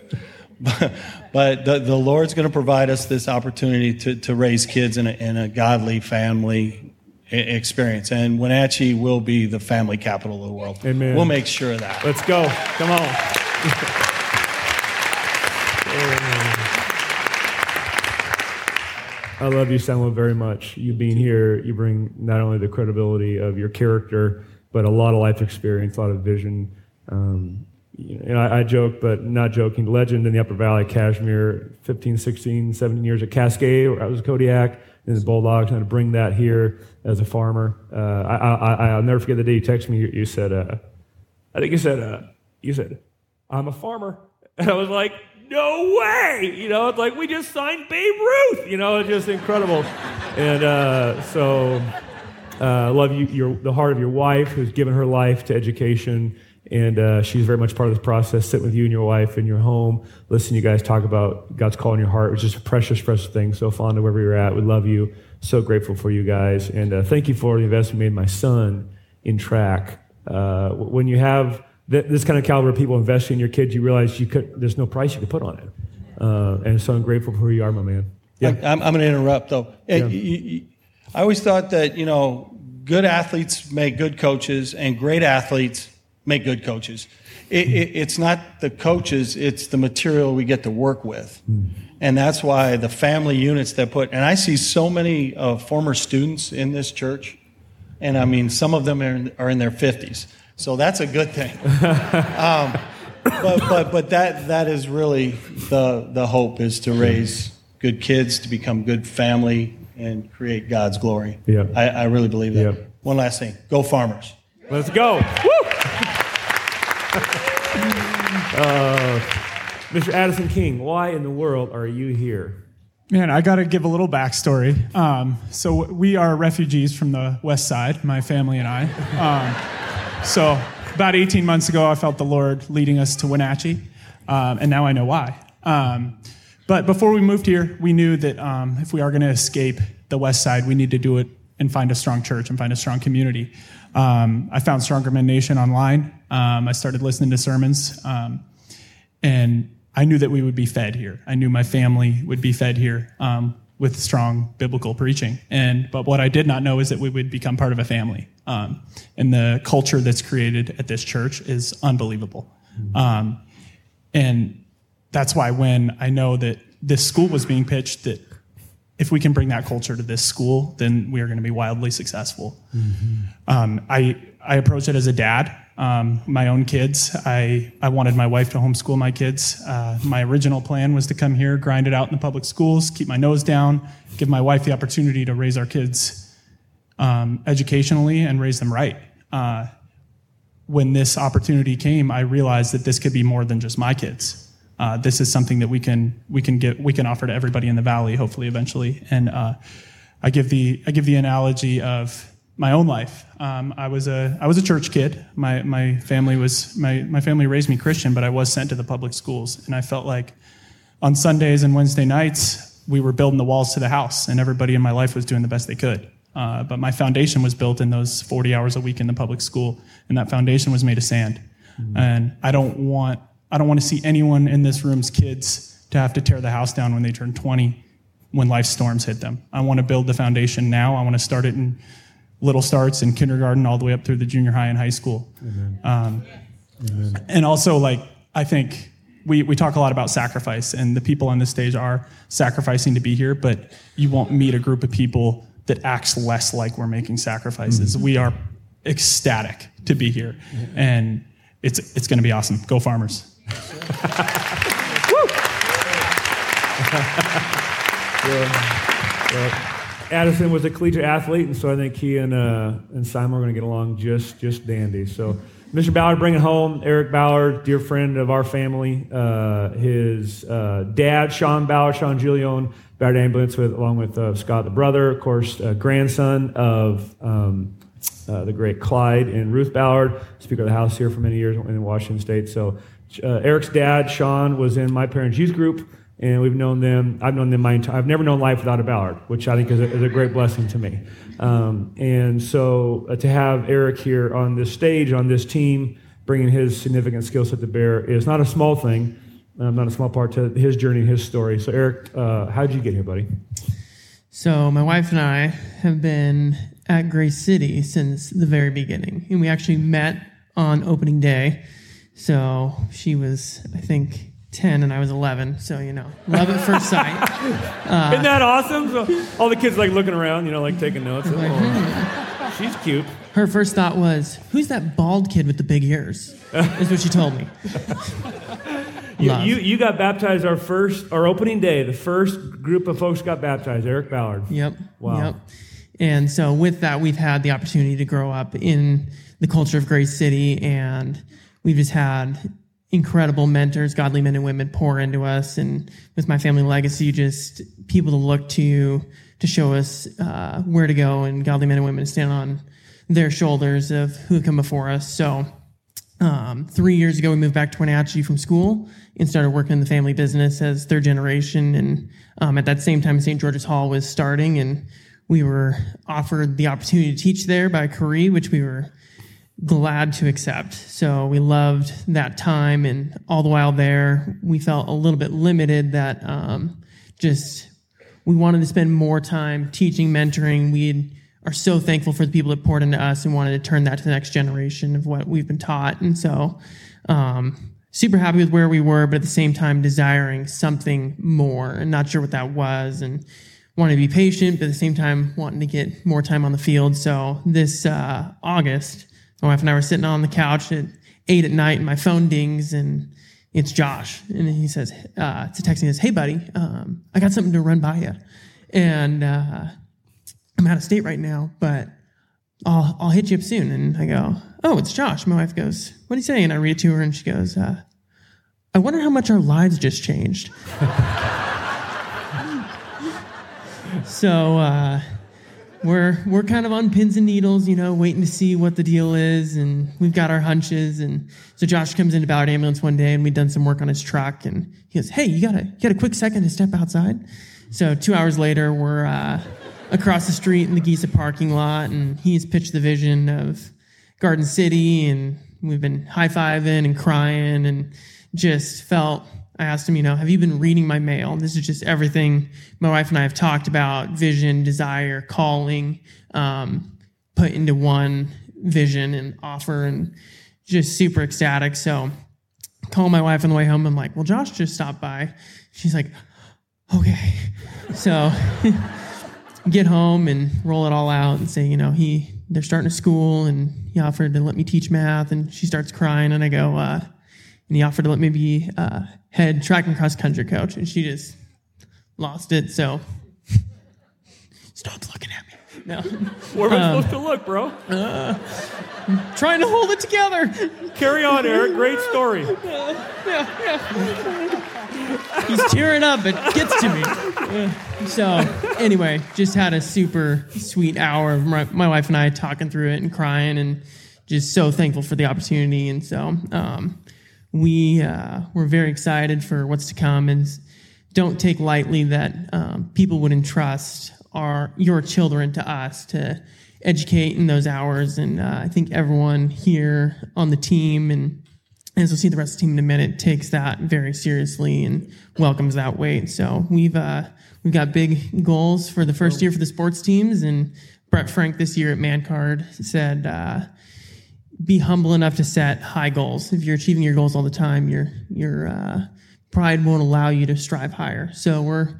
but, but the, the Lord's going to provide us this opportunity to, to raise kids in a, in a godly family experience. And Wenatchee will be the family capital of the world. Amen. We'll make sure of that. Let's go. Come on. I love you, Samuel, very much. You being here, you bring not only the credibility of your character, but a lot of life experience, a lot of vision. Um, you know, and I, I, joke, but not joking. Legend in the Upper Valley, Cashmere, 15, 16, 17 years at Cascade, where I was Kodiak, and the Bulldogs, trying to bring that here as a farmer. Uh, I, will never forget the day you texted me. You, you said, uh, I think you said, uh, you said, I'm a farmer. And I was like, no way. You know, it's like we just signed Babe Ruth. You know, it's just incredible. And uh, so, uh, love you, your, the heart of your wife who's given her life to education. And uh, she's very much part of this process. sitting with you and your wife in your home. Listen, you guys talk about God's call in your heart. It's just a precious, precious thing. So fond of wherever you're at. We love you. So grateful for you guys. And uh, thank you for the investment made in my son in track. Uh, when you have this kind of caliber of people investing in your kids, you realize you could, there's no price you could put on it. Uh, and so I'm grateful for who you are, my man. Yeah. I, am going to interrupt though. Yeah. I always thought that, you know, good athletes make good coaches and great athletes make good coaches. It, it, it's not the coaches, it's the material we get to work with. Mm. And that's why the family units that put, and I see so many uh, former students in this church, and I mean, some of them are in, are in their 50s. So that's a good thing. um, but, but, but that, that is really the, the hope is to raise good kids, to become good family, and create God's glory. Yeah. I, I really believe that. Yeah. One last thing go farmers. Let's go. Woo! Uh, Mr. Addison King, why in the world are you here? Man, I got to give a little backstory. Um, so, we are refugees from the West Side, my family and I. Um, so about 18 months ago, I felt the Lord leading us to Wenatchee, um, and now I know why. Um, but before we moved here, we knew that um, if we are going to escape the West Side, we need to do it and find a strong church and find a strong community. Um, I found Stronger Men Nation online. I started listening to sermons, um, and I knew that we would be fed here. I knew my family would be fed here with strong biblical preaching. And but what I did not know is that we would become part of a family. Um, and the culture that's created at this church is unbelievable. Um, and that's why when I know that this school was being pitched, that if we can bring that culture to this school, then we are going to be wildly successful. Mm-hmm. Um, I I approach it as a dad um, my own kids. I, I wanted my wife to homeschool my kids. Uh, my original plan was to come here, grind it out in the public schools, keep my nose down, give my wife the opportunity to raise our kids um, educationally and raise them right. Uh, when this opportunity came, I realized that this could be more than just my kids. Uh, this is something that we can we can get we can offer to everybody in the valley, hopefully eventually. And uh, I give the I give the analogy of my own life. Um, I was a I was a church kid. My my family was my my family raised me Christian, but I was sent to the public schools, and I felt like on Sundays and Wednesday nights we were building the walls to the house, and everybody in my life was doing the best they could. Uh, but my foundation was built in those 40 hours a week in the public school, and that foundation was made of sand. Mm-hmm. And I don't want I don't want to see anyone in this room's kids to have to tear the house down when they turn 20 when life storms hit them. I want to build the foundation now. I want to start it in little starts in kindergarten all the way up through the junior high and high school. Um, and also, like, I think we, we talk a lot about sacrifice, and the people on this stage are sacrificing to be here, but you won't meet a group of people that acts less like we're making sacrifices. Mm-hmm. We are ecstatic to be here, and it's, it's going to be awesome. Go, farmers. yeah. Addison was a collegiate athlete, and so I think he and, uh, and Simon are going to get along just, just dandy. So, Mr. Ballard, bring it home. Eric Ballard, dear friend of our family. Uh, his uh, dad, Sean Ballard, Sean Giulione, Ballard Ambulance, with, along with uh, Scott, the brother, of course, uh, grandson of um, uh, the great Clyde and Ruth Ballard, Speaker of the House here for many years in Washington State. So uh, Eric's dad, Sean, was in my parents' youth group, and we've known them. I've known them my entire. I've never known life without a Ballard, which I think is a, is a great blessing to me. Um, and so uh, to have Eric here on this stage, on this team, bringing his significant skill set to bear is not a small thing. Um, not a small part to his journey his story. So, Eric, uh, how did you get here, buddy? So, my wife and I have been at Grace City since the very beginning, and we actually met on opening day. So, she was, I think, 10 and I was 11. So, you know, love at first sight. Uh, Isn't that awesome? So all the kids like looking around, you know, like taking notes. Like, oh, she's cute. Her first thought was, Who's that bald kid with the big ears? is what she told me. You, you, you, got baptized our first, our opening day. The first group of folks got baptized. Eric Ballard. Yep. Wow. Yep. And so with that, we've had the opportunity to grow up in the culture of Grace City, and we've just had incredible mentors, godly men and women pour into us, and with my family legacy, just people to look to to show us uh, where to go, and godly men and women to stand on their shoulders of who come before us. So um, three years ago, we moved back to Wenatchee from school and started working in the family business as third generation. And um, at that same time, St. George's Hall was starting, and we were offered the opportunity to teach there by Caree, which we were glad to accept. So we loved that time, and all the while there, we felt a little bit limited that um, just we wanted to spend more time teaching, mentoring. We are so thankful for the people that poured into us and wanted to turn that to the next generation of what we've been taught. And so, um, super happy with where we were, but at the same time, desiring something more and not sure what that was. And wanting to be patient, but at the same time, wanting to get more time on the field. So, this uh, August, my wife and I were sitting on the couch at eight at night, and my phone dings, and it's Josh. And he says, uh, to text me, says, Hey, buddy, um, I got something to run by you. And, uh, I'm out of state right now, but I'll, I'll hit you up soon. And I go, Oh, it's Josh. My wife goes, What are you saying? And I read it to her and she goes, uh, I wonder how much our lives just changed. so, uh, we're, we're kind of on pins and needles, you know, waiting to see what the deal is. And we've got our hunches. And so Josh comes into Ballard Ambulance one day and we'd done some work on his truck. And he goes, Hey, you got a, you got a quick second to step outside? So two hours later, we're, uh, across the street in the Giza parking lot, and he's pitched the vision of Garden City, and we've been high fiving and crying, and just felt. I asked him, you know, have you been reading my mail? This is just everything my wife and I have talked about: vision, desire, calling, um, put into one vision and offer, and just super ecstatic. So, call my wife on the way home. I'm like, well, Josh just stopped by. She's like, okay. So. get home and roll it all out and say, you know, he they're starting a school and he offered to let me teach math and she starts crying and I go, uh, and he offered to let me be uh, head track and cross country coach and she just lost it. So stop looking at me. No. Where am I um, supposed to look, bro? Uh, trying to hold it together. Carry on, Eric. Great story. yeah, yeah. He's tearing up. It gets to me. So anyway, just had a super sweet hour of my, my, wife and I talking through it and crying, and just so thankful for the opportunity. And so um, we uh, we're very excited for what's to come, and don't take lightly that um, people would entrust our your children to us to educate in those hours. And uh, I think everyone here on the team and as we'll see the rest of the team in a minute, takes that very seriously and welcomes that weight. So we've uh, we've got big goals for the first year for the sports teams, and Brett Frank this year at Mancard said, uh, "Be humble enough to set high goals. If you're achieving your goals all the time, your your uh, pride won't allow you to strive higher." So we're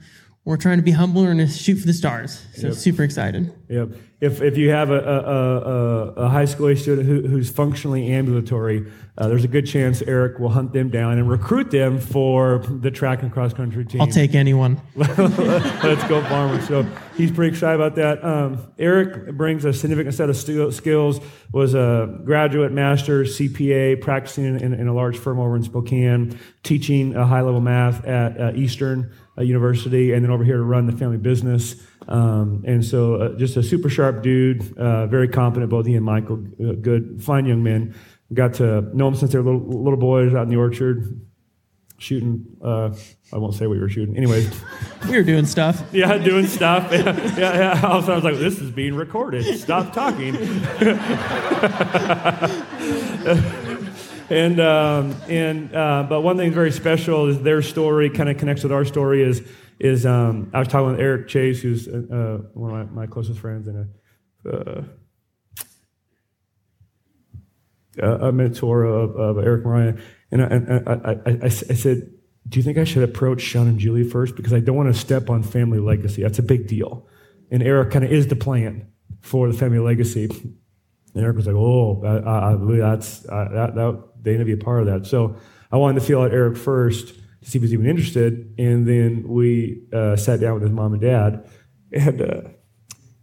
we're trying to be humble and shoot for the stars. So yep. super excited. Yep. If, if you have a, a, a, a high school age student who, who's functionally ambulatory, uh, there's a good chance Eric will hunt them down and recruit them for the track and cross country team. I'll take anyone. Let's go, Farmer. So he's pretty excited about that. Um, Eric brings a significant set of st- skills. Was a graduate, master, CPA, practicing in, in, a large firm over in Spokane, teaching high level math at uh, Eastern University, and then over here to run the family business. Um, and so, uh, just a super sharp dude, uh, very confident, both he and Michael, uh, good, fine young men. Got to know them since they were little, little boys out in the orchard, shooting. Uh, I won't say what we were shooting. Anyways, We were doing stuff. yeah, doing stuff. Yeah, yeah. yeah. Also, I was like, this is being recorded. Stop talking. and um, and uh, but one thing very special is their story kind of connects with our story. Is is um, I was talking with Eric Chase, who's uh, one of my, my, closest friends and a. Uh, a mentor of, of Eric Mariah, and I, and I, I, I, I said, do you think I should approach Sean and Julie first? Because I don't want to step on family legacy. That's a big deal. And Eric kind of is the plan for the family legacy. And Eric was like, oh, I, I that's, I, that, that, they need to be a part of that. So I wanted to feel out Eric first to see if he was even interested. And then we uh, sat down with his mom and dad. And uh,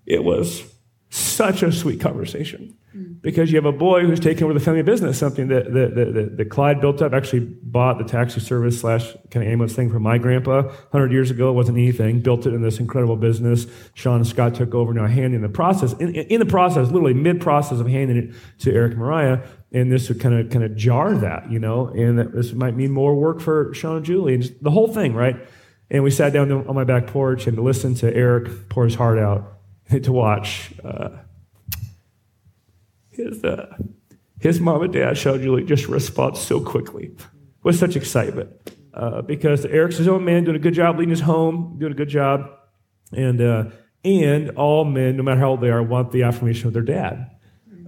it was such a sweet conversation because you have a boy who's taking over the family business, something that, that, that, that Clyde built up, actually bought the taxi service slash kind of ambulance thing from my grandpa 100 years ago. It wasn't anything, built it in this incredible business. Sean and Scott took over, now handing the process, in, in the process, literally mid process of handing it to Eric and Mariah. And this would kind of kind of jar that, you know, and that this might mean more work for Sean and Julie and the whole thing, right? And we sat down on my back porch and to listen to Eric pour his heart out, to watch. Uh, his, uh, his mom and dad showed Julie just respond so quickly with such excitement. Uh, because Eric's his own man, doing a good job leading his home, doing a good job. And, uh, and all men, no matter how old they are, want the affirmation of their dad.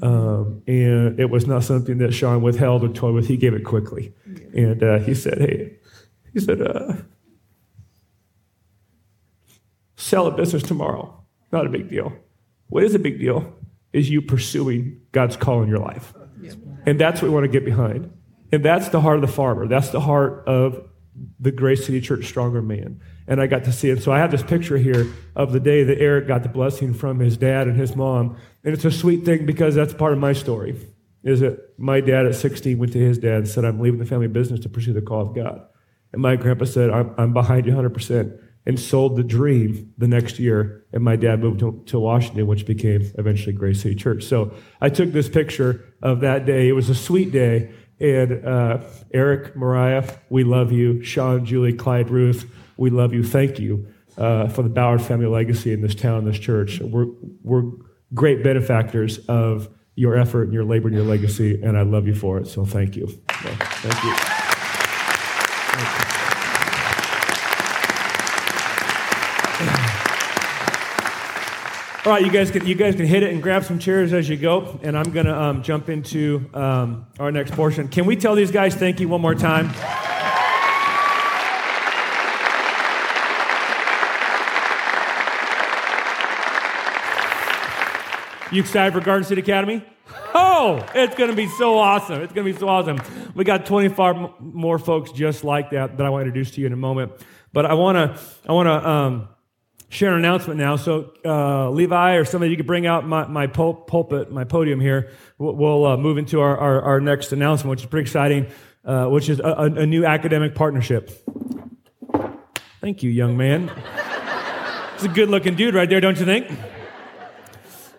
Um, and it was not something that Sean withheld or toyed with. He gave it quickly. And uh, he said, hey, he said, uh, sell a business tomorrow. Not a big deal. What is a big deal? Is you pursuing God's call in your life. And that's what we want to get behind. And that's the heart of the farmer. That's the heart of the Grace City Church Stronger Man. And I got to see it. So I have this picture here of the day that Eric got the blessing from his dad and his mom. And it's a sweet thing because that's part of my story. Is that my dad at 16 went to his dad and said, I'm leaving the family business to pursue the call of God. And my grandpa said, I'm, I'm behind you 100% and sold the dream the next year. And my dad moved to, to, Washington, which became eventually Grace City Church. So I took this picture of that day. It was a sweet day. And uh, Eric, Mariah, we love you. Sean, Julie, Clyde, Ruth, we love you. Thank you uh, for the Ballard family legacy in this town, this church. We're, we're great benefactors of your effort and your labor and your legacy, and I love you for it. So thank you. thank you. Thank you. All right, you guys can you guys can hit it and grab some chairs as you go, and I'm gonna um, jump into um, our next portion. Can we tell these guys thank you one more time? You excited for Garden City Academy? Oh, it's going to be so awesome. It's going to be so awesome. We got 25 more folks just like that that I want to introduce to you in a moment. But I want to, I want to, um, share an announcement now. So, uh, Levi or somebody, you could bring out my, my pul- pulpit, my podium here. We'll, we'll uh, move into our, our, our, next announcement, which is pretty exciting, uh, which is a, a, new academic partnership. Thank you, young man. It's a good looking dude right there, don't you think?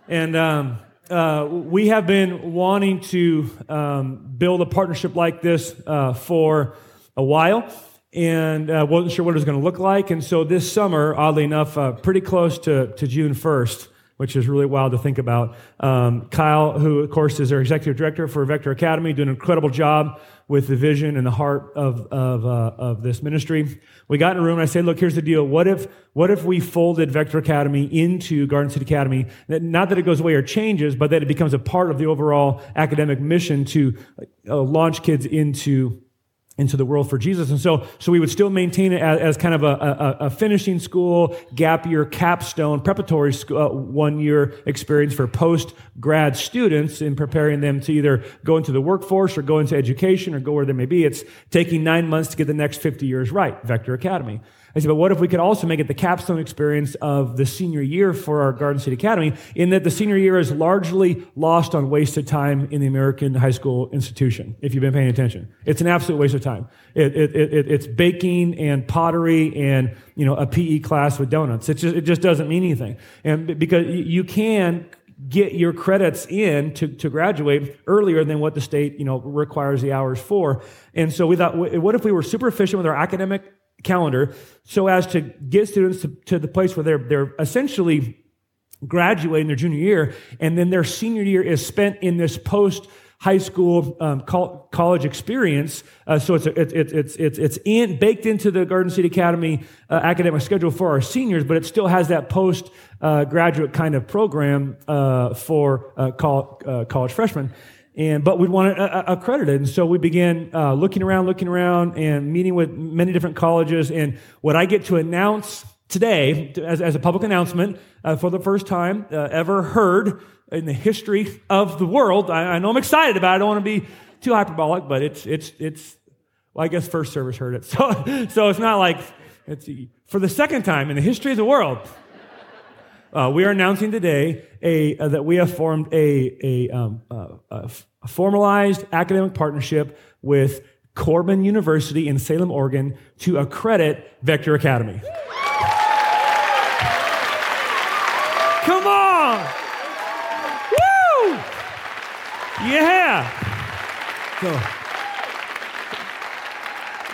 And um, uh, we have been wanting to um, build a partnership like this uh, for a while and uh, wasn't sure what it was going to look like. And so this summer, oddly enough, uh, pretty close to, to June 1st, which is really wild to think about, um, Kyle, who of course is our executive director for Vector Academy, doing an incredible job with the vision and the heart of, of, uh, of this ministry. We got in a room and I said, look, here's the deal. What if, what if we folded Vector Academy into Garden City Academy? Not that it goes away or changes, but that it becomes a part of the overall academic mission to uh, launch kids into into the world for Jesus. And so, so we would still maintain it as, as kind of a, a, a, finishing school, gap year, capstone, preparatory school, uh, one year experience for post grad students in preparing them to either go into the workforce or go into education or go where they may be. It's taking nine months to get the next 50 years right, Vector Academy. I said, but what if we could also make it the capstone experience of the senior year for our Garden City Academy, in that the senior year is largely lost on wasted time in the American high school institution, if you've been paying attention. It's an absolute waste of time. It, it, it, it's baking and pottery and, you know, a PE class with donuts. It just, it just doesn't mean anything. And because you can get your credits in to, to graduate earlier than what the state you know requires the hours for and so we thought what if we were super efficient with our academic calendar so as to get students to, to the place where they're, they're essentially graduating their junior year, and then their senior year is spent in this post high school um, college experience. Uh, so it's, it's, it's, it's, it's in, baked into the Garden City Academy uh, academic schedule for our seniors, but it still has that post uh, graduate kind of program uh, for uh, uh, college freshmen. And, but we wanted it accredited. And so we began uh, looking around, looking around, and meeting with many different colleges. And what I get to announce today, as, as a public announcement, uh, for the first time uh, ever heard in the history of the world, I, I know I'm excited about it. I don't want to be too hyperbolic, but it's, it's, it's, well, I guess first service heard it. So, so it's not like, it's for the second time in the history of the world. Uh, we are announcing today a, uh, that we have formed a, a, um, uh, a, formalized academic partnership with Corban University in Salem, Oregon to accredit Vector Academy. Come on! Woo! Yeah!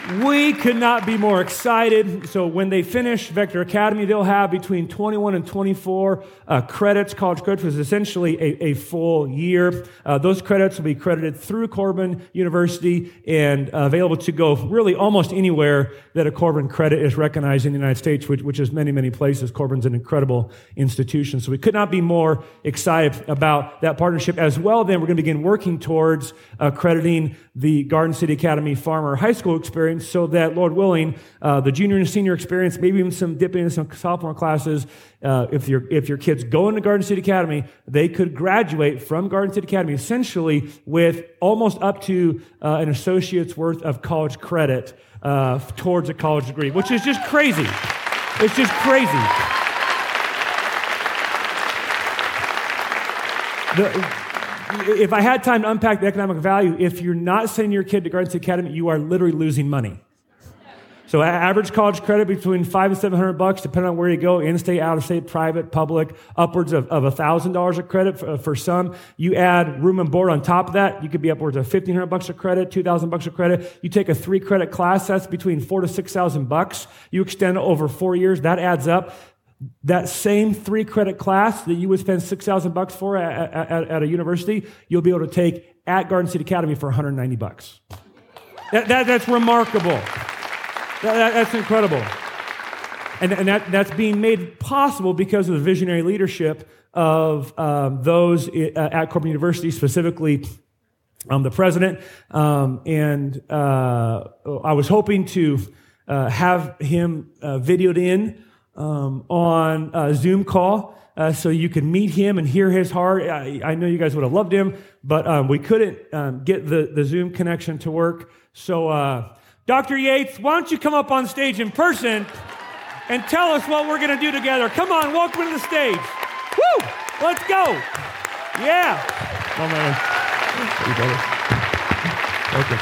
We could not be more excited. So when they finish Vector Academy, they'll have between 21 and 24 uh, credits, college credits, is essentially a, a full year. Uh, those credits will be credited through Corban University and uh, available to go really almost anywhere that a Corban credit is recognized in the United States, which, which is many, many places. Corban's an incredible institution. So we could not be more excited about that partnership. As well, then we're going to begin working towards accrediting the Garden City Academy Farmer High School experience so that, Lord willing, uh, the junior and senior experience, maybe even some dipping into some sophomore classes, uh, if, your, if your kids go into Garden City Academy, they could graduate from Garden City Academy essentially with almost up to uh, an associate's worth of college credit uh, towards a college degree, which is just crazy. It's just crazy. The, if I had time to unpack the economic value, if you're not sending your kid to Garden City Academy, you are literally losing money. So average college credit between five and seven hundred bucks, depending on where you go, in-state, out-of-state, private, public, upwards of a thousand dollars of credit for, for, some. You add room and board on top of that, you could be upwards of fifteen hundred bucks of credit, two thousand bucks of credit. You take a three credit class, that's between four to six thousand bucks. You extend over four years, that adds up that same three credit class that you would spend 6000 bucks for at, at, at, a university you'll be able to take at garden city academy for 190 bucks. That, that, that's remarkable. That, that's incredible. And, and that, that's being made possible because of the visionary leadership of um, those at Corban University, specifically um, the president. Um, and uh, I was hoping to uh, have him uh, videoed in um, on a Zoom call. Uh, so you could meet him and hear his heart. I, I know you guys would have loved him, but um, we couldn't um, get the, the Zoom connection to work. So, uh, Dr. Yates, why don't you come up on stage in person and tell us what we're going to do together? Come on, welcome to the stage. Woo! Let's go. Yeah. Oh, man. Okay.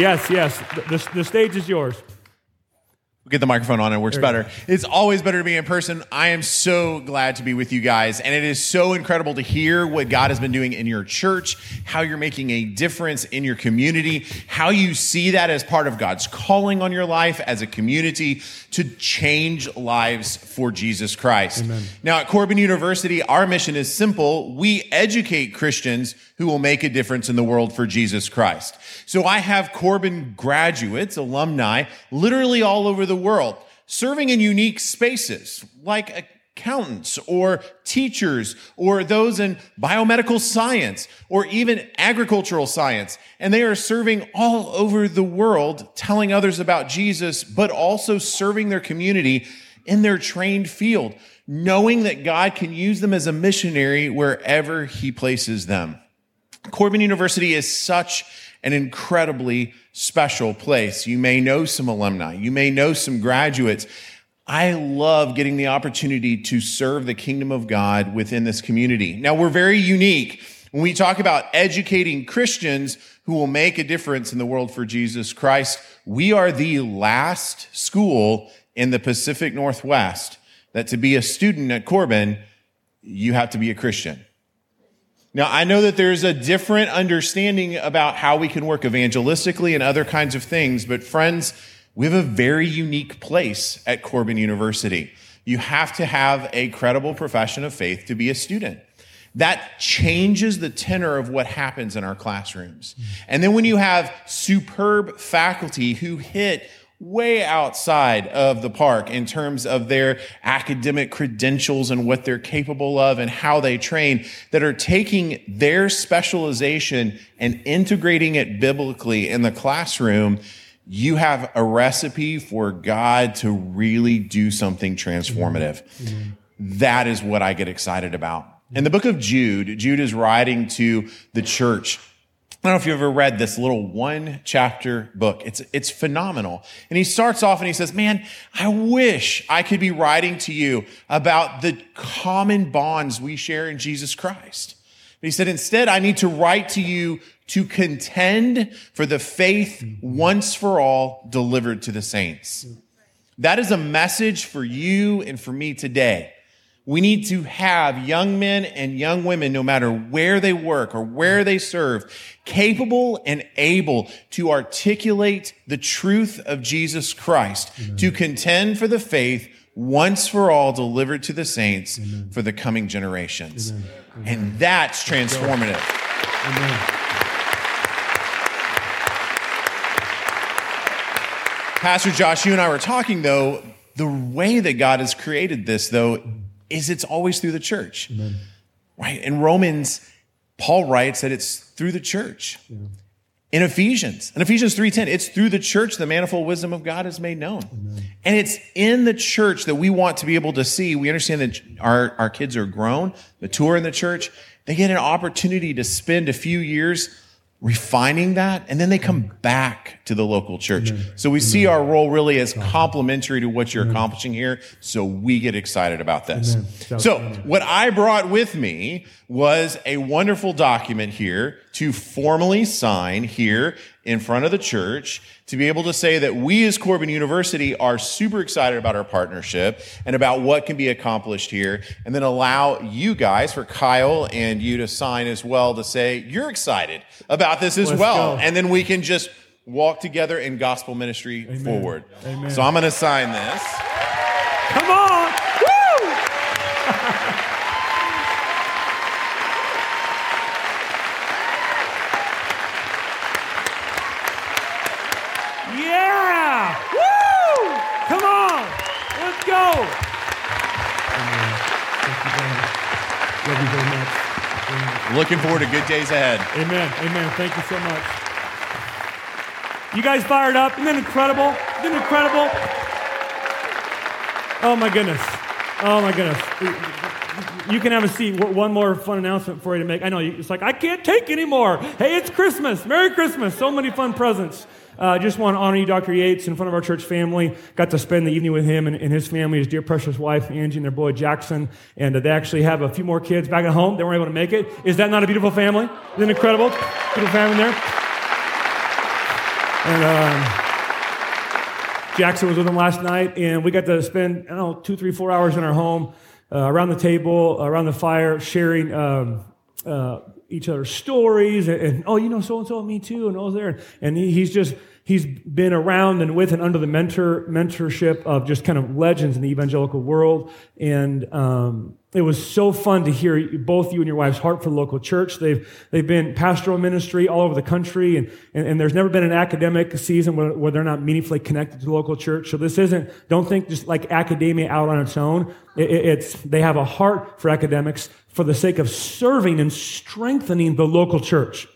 Yes, yes. The, the, the stage is yours get the microphone on, it works better. It's always better to be in person. I am so glad to be with you guys. And it is so incredible to hear what God has been doing in your church, how you're making a difference in your community, how you see that as part of God's calling on your life as a community to change lives for Jesus Christ. Amen. Now, at Corban University, our mission is simple. We educate Christians who will make a difference in the world for Jesus Christ. So I have Corban graduates, alumni, literally all over the world, serving in unique spaces like accountants or teachers or those in biomedical science or even agricultural science. And they are serving all over the world, telling others about Jesus, but also serving their community in their trained field, knowing that God can use them as a missionary wherever he places them. Corban University is such an incredibly special place. You may know some alumni, you may know some graduates. I love getting the opportunity to serve the kingdom of God within this community. Now, we're very unique when we talk about educating Christians who will make a difference in the world for Jesus Christ. We are the last school in the Pacific Northwest that to be a student at Corban, you have to be a Christian. Now, I know that there's a different understanding about how we can work evangelistically and other kinds of things, but friends, we have a very unique place at Corban University. You have to have a credible profession of faith to be a student. That changes the tenor of what happens in our classrooms. And then when you have superb faculty who hit way outside of the park in terms of their academic credentials and what they're capable of and how they train that are taking their specialization and integrating it biblically in the classroom you have a recipe for God to really do something transformative. Mm-hmm. That is what I get excited about. In the book of Jude, Jude is writing to the church I don't know if you've ever read this little one chapter book. It's, it's phenomenal. And he starts off and he says, man, I wish I could be writing to you about the common bonds we share in Jesus Christ. But he said, instead, I need to write to you to contend for the faith once for all delivered to the saints. That is a message for you and for me today. We need to have young men and young women, no matter where they work or where they serve, capable and able to articulate the truth of Jesus Christ, Amen. to contend for the faith once for all delivered to the saints Amen. for the coming generations. Amen. And that's transformative. Pastor Josh, you and I were talking though, the way that God has created this though is it's always through the church. Amen. Right? In Romans, Paul writes that it's through the church. Yeah. In Ephesians, in Ephesians 3:10, it's through the church the manifold wisdom of God is made known. Amen. And it's in the church that we want to be able to see. We understand that our, our kids are grown, mature in the church. They get an opportunity to spend a few years refining that, and then they come mm. back to the local church. Amen. So we Amen. see mm. our role really as complementary to what you're Amen. accomplishing here. So we get excited about this. So what I brought with me was a wonderful document here to formally sign here in front of the church to be able to say that we as Corban University are super excited about our partnership and about what can be accomplished here, and then allow you guys, for Kyle and you to sign as well, to say you're excited about this as Let's well. Go. And then we can just walk together in gospel ministry Amen. forward. Amen. So I'm going to sign this. Come on. Looking forward to good days ahead. Amen. Amen. Thank you so much. You guys fired up? Isn't that incredible? Isn't that incredible? Oh my goodness. Oh my goodness. You can have a seat. One more fun announcement for you to make. I know it's like, I can't take anymore. Hey, it's Christmas. Merry Christmas. So many fun presents. I uh, just want to honor you, Dr. Yates, in front of our church family. Got to spend the evening with him and, and his family, his dear precious wife, Angie, and their boy, Jackson. And uh, they actually have a few more kids back at home. They weren't able to make it. Is that not a beautiful family? Isn't it incredible? Beautiful family there. And um, Jackson was with them last night, and we got to spend, I don't know, two, three, four hours in our home, uh, around the table, around the fire, sharing um, uh, each other's stories. And, and, oh, you know, so and so, me too, and all there. And he, he's just He's been around and with and under the mentor mentorship of just kind of legends in the evangelical world. And um, it was so fun to hear both you and your wife's heart for the local church. They've they've been pastoral ministry all over the country, and and, and there's never been an academic season where, where they're not meaningfully connected to the local church. So this isn't don't think just like academia out on its own. It, it's they have a heart for academics for the sake of serving and strengthening the local church.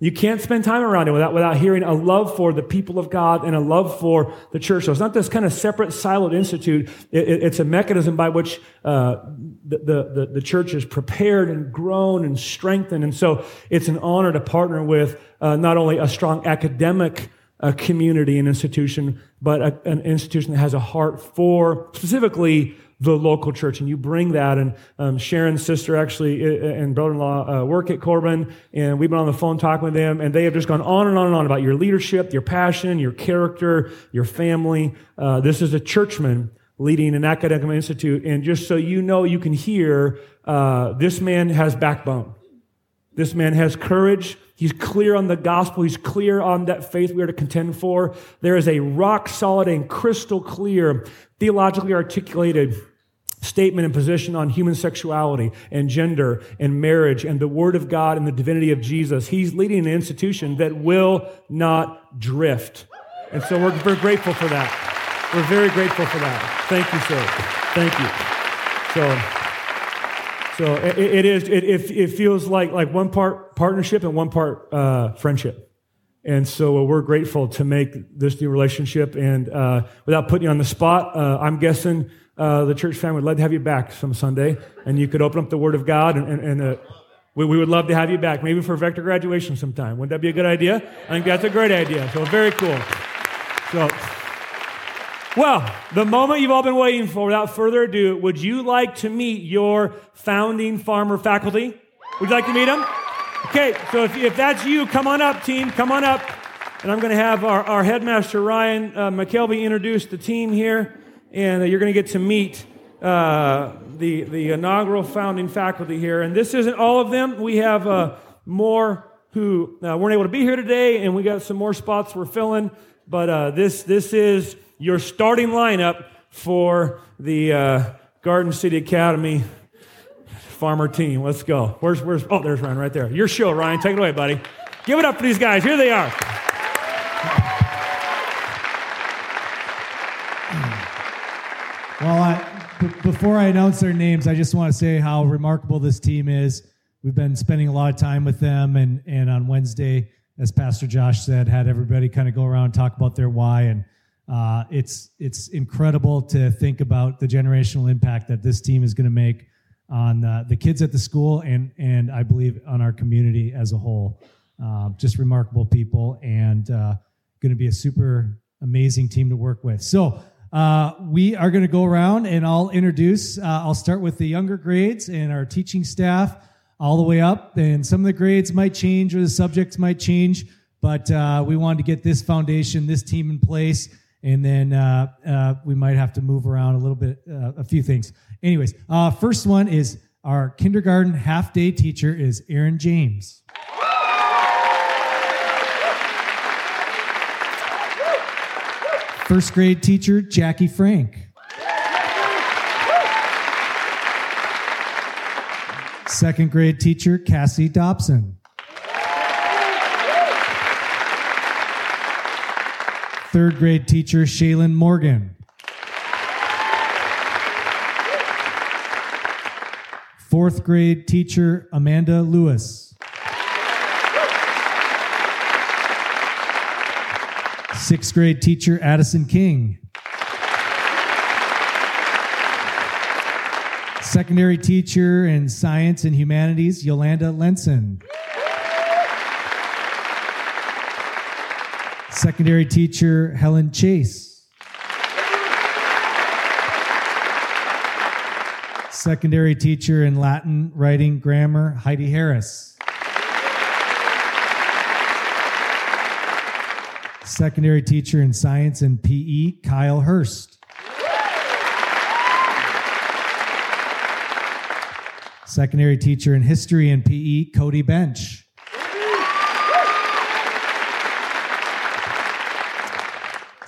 You can't spend time around it without, without hearing a love for the people of God and a love for the church. So it's not this kind of separate, siloed institute. It, it, it's a mechanism by which uh, the, the, the, church is prepared and grown and strengthened. And so it's an honor to partner with uh, not only a strong academic uh, community and institution, but a, an institution that has a heart for specifically the local church. And you bring that. And um, Sharon's sister actually uh, uh, and brother in law uh, work at Corban. And we've been on the phone talking with them. And they have just gone on and on and on about your leadership, your passion, your character, your family. Uh, this is a churchman leading an academic institute. And just so you know, you can hear uh, this man has backbone. This man has courage. He's clear on the gospel. He's clear on that faith we are to contend for. There is a rock solid and crystal clear, theologically articulated statement and position on human sexuality and gender and marriage and the Word of God and the divinity of Jesus. He's leading an institution that will not drift. And so we're, we're grateful for that. We're very grateful for that. Thank you, sir. Thank you. So, so it, it is. It, it, feels like like one part partnership and one part uh, friendship. And so uh, we're grateful to make this new relationship. And uh, without putting you on the spot, uh, I'm guessing uh, the church family would love to have you back some Sunday, and you could open up the Word of God, and, and, and uh, we, we, would love to have you back, maybe for Vector graduation sometime. Wouldn't that be a good idea? I think that's a great idea. So very cool. So. Well, the moment you've all been waiting for, without further ado, would you like to meet your founding farmer faculty? Would you like to meet them? Okay, so if, if that's you, come on up, team, come on up. And I'm going to have our, our headmaster, Ryan uh, McKelvey, introduce the team here. And uh, you're going to get to meet uh, the, the inaugural founding faculty here. And this isn't all of them. We have uh, more who uh, weren't able to be here today, and we got some more spots we're filling. But uh, this, this is your starting lineup for the uh, Garden City Academy farmer team. Let's go. Where's, where's, oh, there's Ryan right there. Your show, Ryan. Take it away, buddy. Give it up for these guys. Here they are. Before I announce their names, I just want to say how remarkable this team is. We've been spending a lot of time with them, and, and on Wednesday, as Pastor Josh said, had everybody kind of go around and talk about their why. And uh, it's it's incredible to think about the generational impact that this team is going to make on uh, the kids at the school and and I believe on our community as a whole. Uh, just remarkable people and uh, going to be a super amazing team to work with. So. Uh, we are going to go around and I'll introduce. Uh, I'll start with the younger grades and our teaching staff all the way up. And some of the grades might change or the subjects might change, but we wanted to get this foundation, this team in place and then uh, uh, we might have to move around a little bit, uh, a few things. Anyways, uh, first one is our kindergarten half day teacher is Aaron James. First grade teacher Jackie Frank. Second grade teacher Cassie Dobson. third grade teacher Shaylin Morgan. Fourth grade teacher Amanda Lewis. Sixth grade teacher Addison King. Secondary teacher in science and humanities Yolanda Lenson. secondary teacher Helen Chase. Secondary teacher in Latin, writing, grammar, Heidi Harris. Secondary teacher in science and PE, Kyle Hurst. Secondary teacher in history and PE, Cody Bench.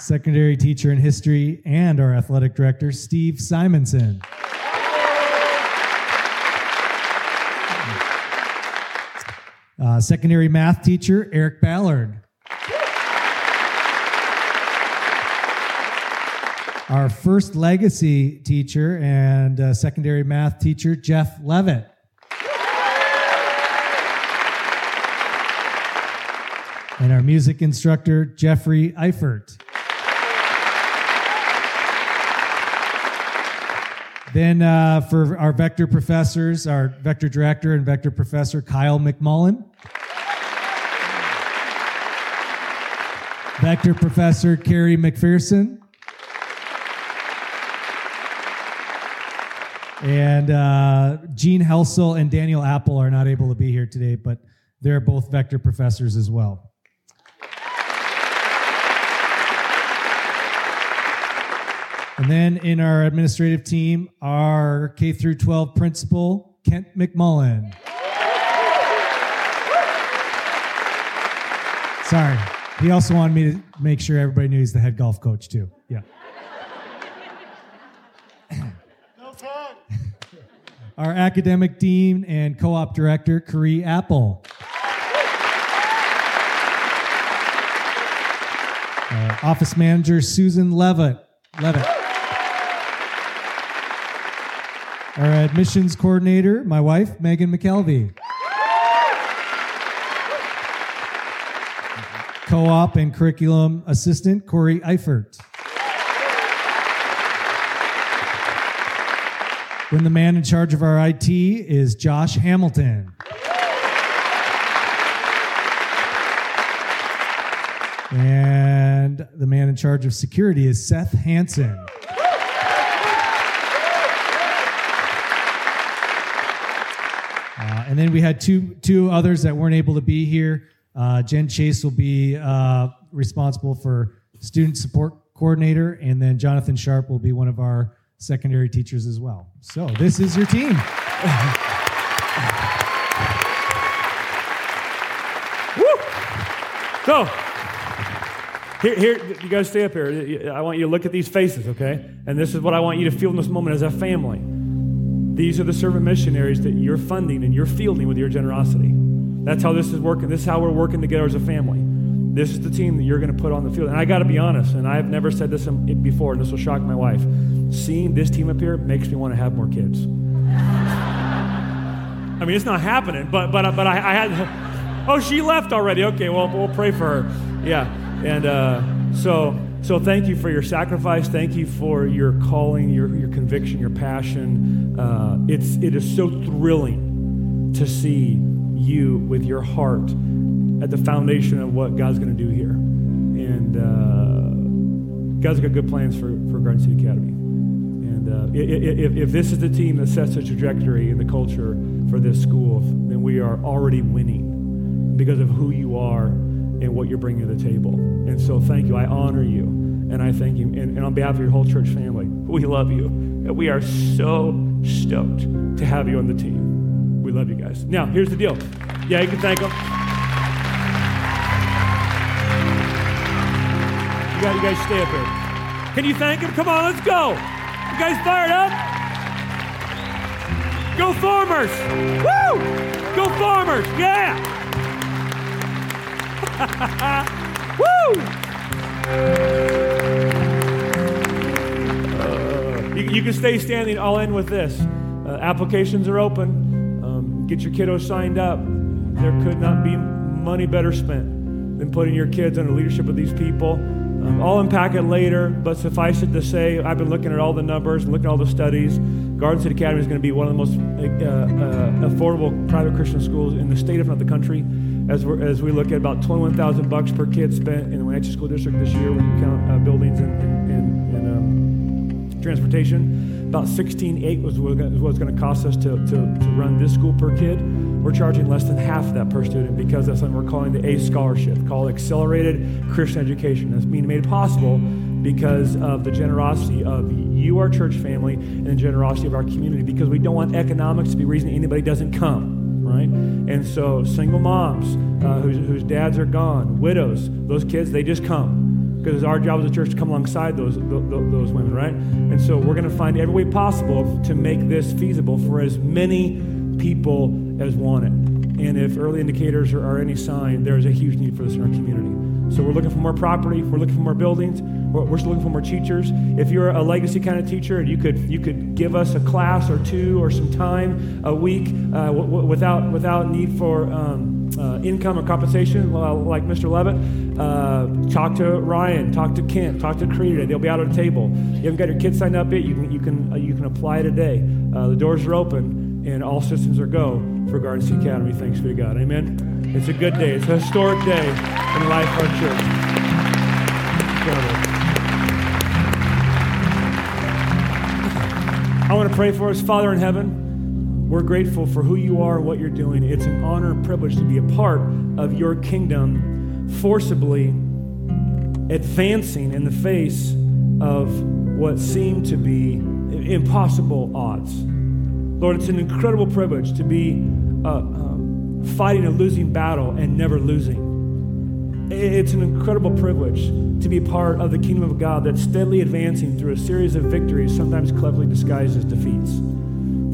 secondary teacher in history, and our athletic director, Steve Simonson. Uh, secondary math teacher, Eric Ballard. Our first legacy teacher and uh, secondary math teacher, Jeff Levitt. and our music instructor, Jeffrey Eifert. Then uh, for our vector professors, our vector director and vector professor, Kyle McMullen. Vector professor, Carrie McPherson. And uh, Gene Helsel and Daniel Apple are not able to be here today, but they're both vector professors as well. And then in our administrative team, our K through 12 principal, Kent McMullen. Sorry. He also wanted me to make sure everybody knew he's the head golf coach, too. Yeah. Our academic dean and co op director, Kari Apple. Uh, office manager, Susan Levitt. Levitt. Our admissions coordinator, my wife, Megan McKelvey. Co op and curriculum assistant, Corey Eifert. When the man in charge of our IT is Josh Hamilton. And the man in charge of security is Seth Hansen. Uh, and then we had two two others that weren't able to be here. Uh, Jen Chase will be uh, responsible for student support coordinator, and then Jonathan Sharp will be one of our secondary teachers as well. So this is your team. So, here, here, you guys stay up here. I want you to look at these faces, okay? And this is what I want you to feel in this moment as a family. These are the servant missionaries that you're funding and you're fielding with your generosity. That's how this is working. This is how we're working together as a family. This is the team that you're going to put on the field. And I got to be honest, and I've never said this before, and this will shock my wife. Seeing this team up here makes me want to have more kids. I mean, it's not happening, but but but I, I had. Oh, she left already. Okay, well we'll pray for her. Yeah, and uh, so so thank you for your sacrifice. Thank you for your calling, your your conviction, your passion. Uh, it's it is so thrilling to see you with your heart at the foundation of what God's going to do here. And uh, God's got good plans for, for Garden City Academy. And uh, if, if this is the team that sets the trajectory and the culture for this school, then we are already winning because of who you are and what you're bringing to the table. And so thank you. I honor you. And I thank you. And, and on behalf of your whole church family, we love you. And we are so stoked to have you on the team. We love you guys. Now, here's the deal. Yeah, you can thank them. You got you guys stay up here. Can you thank him? Come on, let's go. You guys fired up? Go farmers! Woo! Go farmers! Yeah! Woo! You, you, can stay standing. I'll end with this. Uh, applications are open. Um, get your kiddos signed up. There could not be money better spent than putting your kids under leadership of these people. Um, I'll unpack it later, but suffice it to say, I've been looking at all the numbers, looking at all the studies. Garden City Academy is going to be one of the most uh, uh, affordable private Christian schools in the state, if not the country. As, we as we look at about 21,000 bucks per kid spent in the Wenatchee School District this year when you count uh, buildings and, and, and um, transportation. About 16.8 was what it's going to cost us to, to, to run this school per kid. We're charging less than half that per student because that's something we're calling the ACE scholarship, called Accelerated Christian Education. That's being made possible because of the generosity of you, our church family, and the generosity of our community because we don't want economics to be reason anybody doesn't come, right? And so single moms uh, whose, whose dads are gone, widows, those kids, they just come because it's our job as a church to come alongside those, those women, right? And so we're going to find every way possible to make this feasible for as many people as want it. And if early indicators are, are any sign, there's a huge need for this in our community. So we're looking for more property. We're looking for more buildings. We're, we're looking for more teachers. If you're a legacy kind of teacher and you could you could give us a class or two or some time a week uh, w- w- without without need for um, uh, income or compensation, like Mr. Levitt, uh, talk to Ryan, talk to Kent, talk to Creed. They'll be out at the table. You haven't got your kids signed up yet? You can you can uh, you can apply today. Uh, the doors are open, and all systems are go for Garden City Academy. Thanks be to God. Amen. It's a good day. It's a historic day in life of our church. I want to pray for us, Father in heaven. We're grateful for who you are, what you're doing. It's an honor and privilege to be a part of your kingdom, forcibly advancing in the face of what seem to be impossible odds. Lord, it's an incredible privilege to be uh, um, fighting a losing battle and never losing. It's an incredible privilege to be part of the kingdom of God that's steadily advancing through a series of victories, sometimes cleverly disguised as defeats.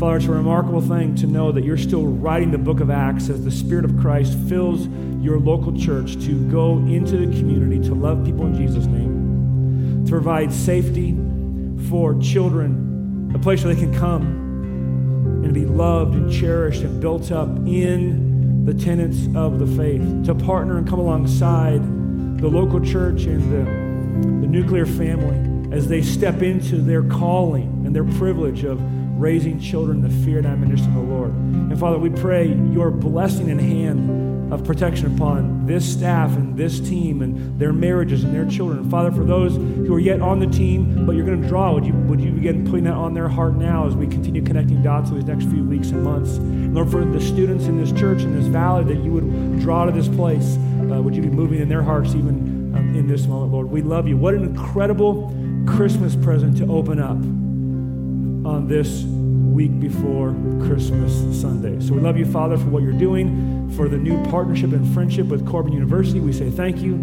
Father, it's a remarkable thing to know that you're still writing the book of Acts as the Spirit of Christ fills your local church to go into the community to love people in Jesus' name, to provide safety for children, a place where they can come and be loved and cherished and built up in the tenets of the faith, to partner and come alongside the local church and the, the nuclear family as they step into their calling and their privilege of raising children in the fear and admonition of the Lord. And Father, we pray your blessing and hand of protection upon this staff and this team and their marriages and their children. Father, for those who are yet on the team, but you're going to draw, would you, would you begin putting that on their heart now as we continue connecting dots over these next few weeks and months? And Lord, for the students in this church, in this valley, that you would draw to this place, uh, would you be moving in their hearts even um, in this moment, Lord? We love you. What an incredible Christmas present to open up on this week before Christmas Sunday. So we love you, Father, for what you're doing, for the new partnership and friendship with Corban University. We say thank you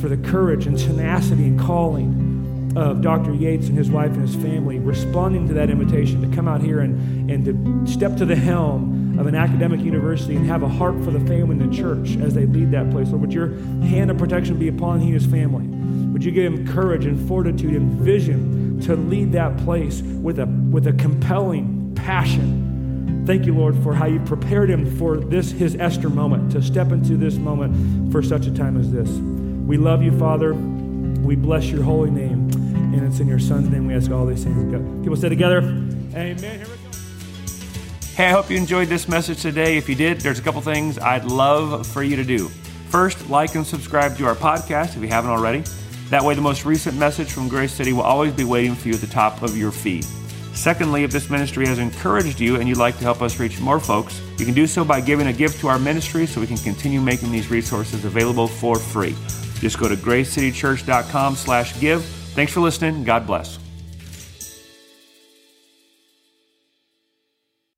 for the courage and tenacity and calling of Dr. Yates and his wife and his family, responding to that invitation to come out here and, and to step to the helm of an academic university and have a heart for the family and the church as they lead that place. Lord, would your hand of protection be upon he and his family? Would you give him courage and fortitude and vision to lead that place with a, with a compelling passion. Thank you, Lord, for how you prepared him for this, his Esther moment, to step into this moment for such a time as this. We love you, Father. We bless your holy name. And it's in your Son's name we ask all these things. People say together, Amen. Hey, I hope you enjoyed this message today. If you did, there's a couple things I'd love for you to do. First, like and subscribe to our podcast if you haven't already. That way, the most recent message from Grace City will always be waiting for you at the top of your feed. Secondly, if this ministry has encouraged you and you'd like to help us reach more folks, you can do so by giving a gift to our ministry so we can continue making these resources available for free. Just go to gracecitychurch.com slash give. Thanks for listening. God bless.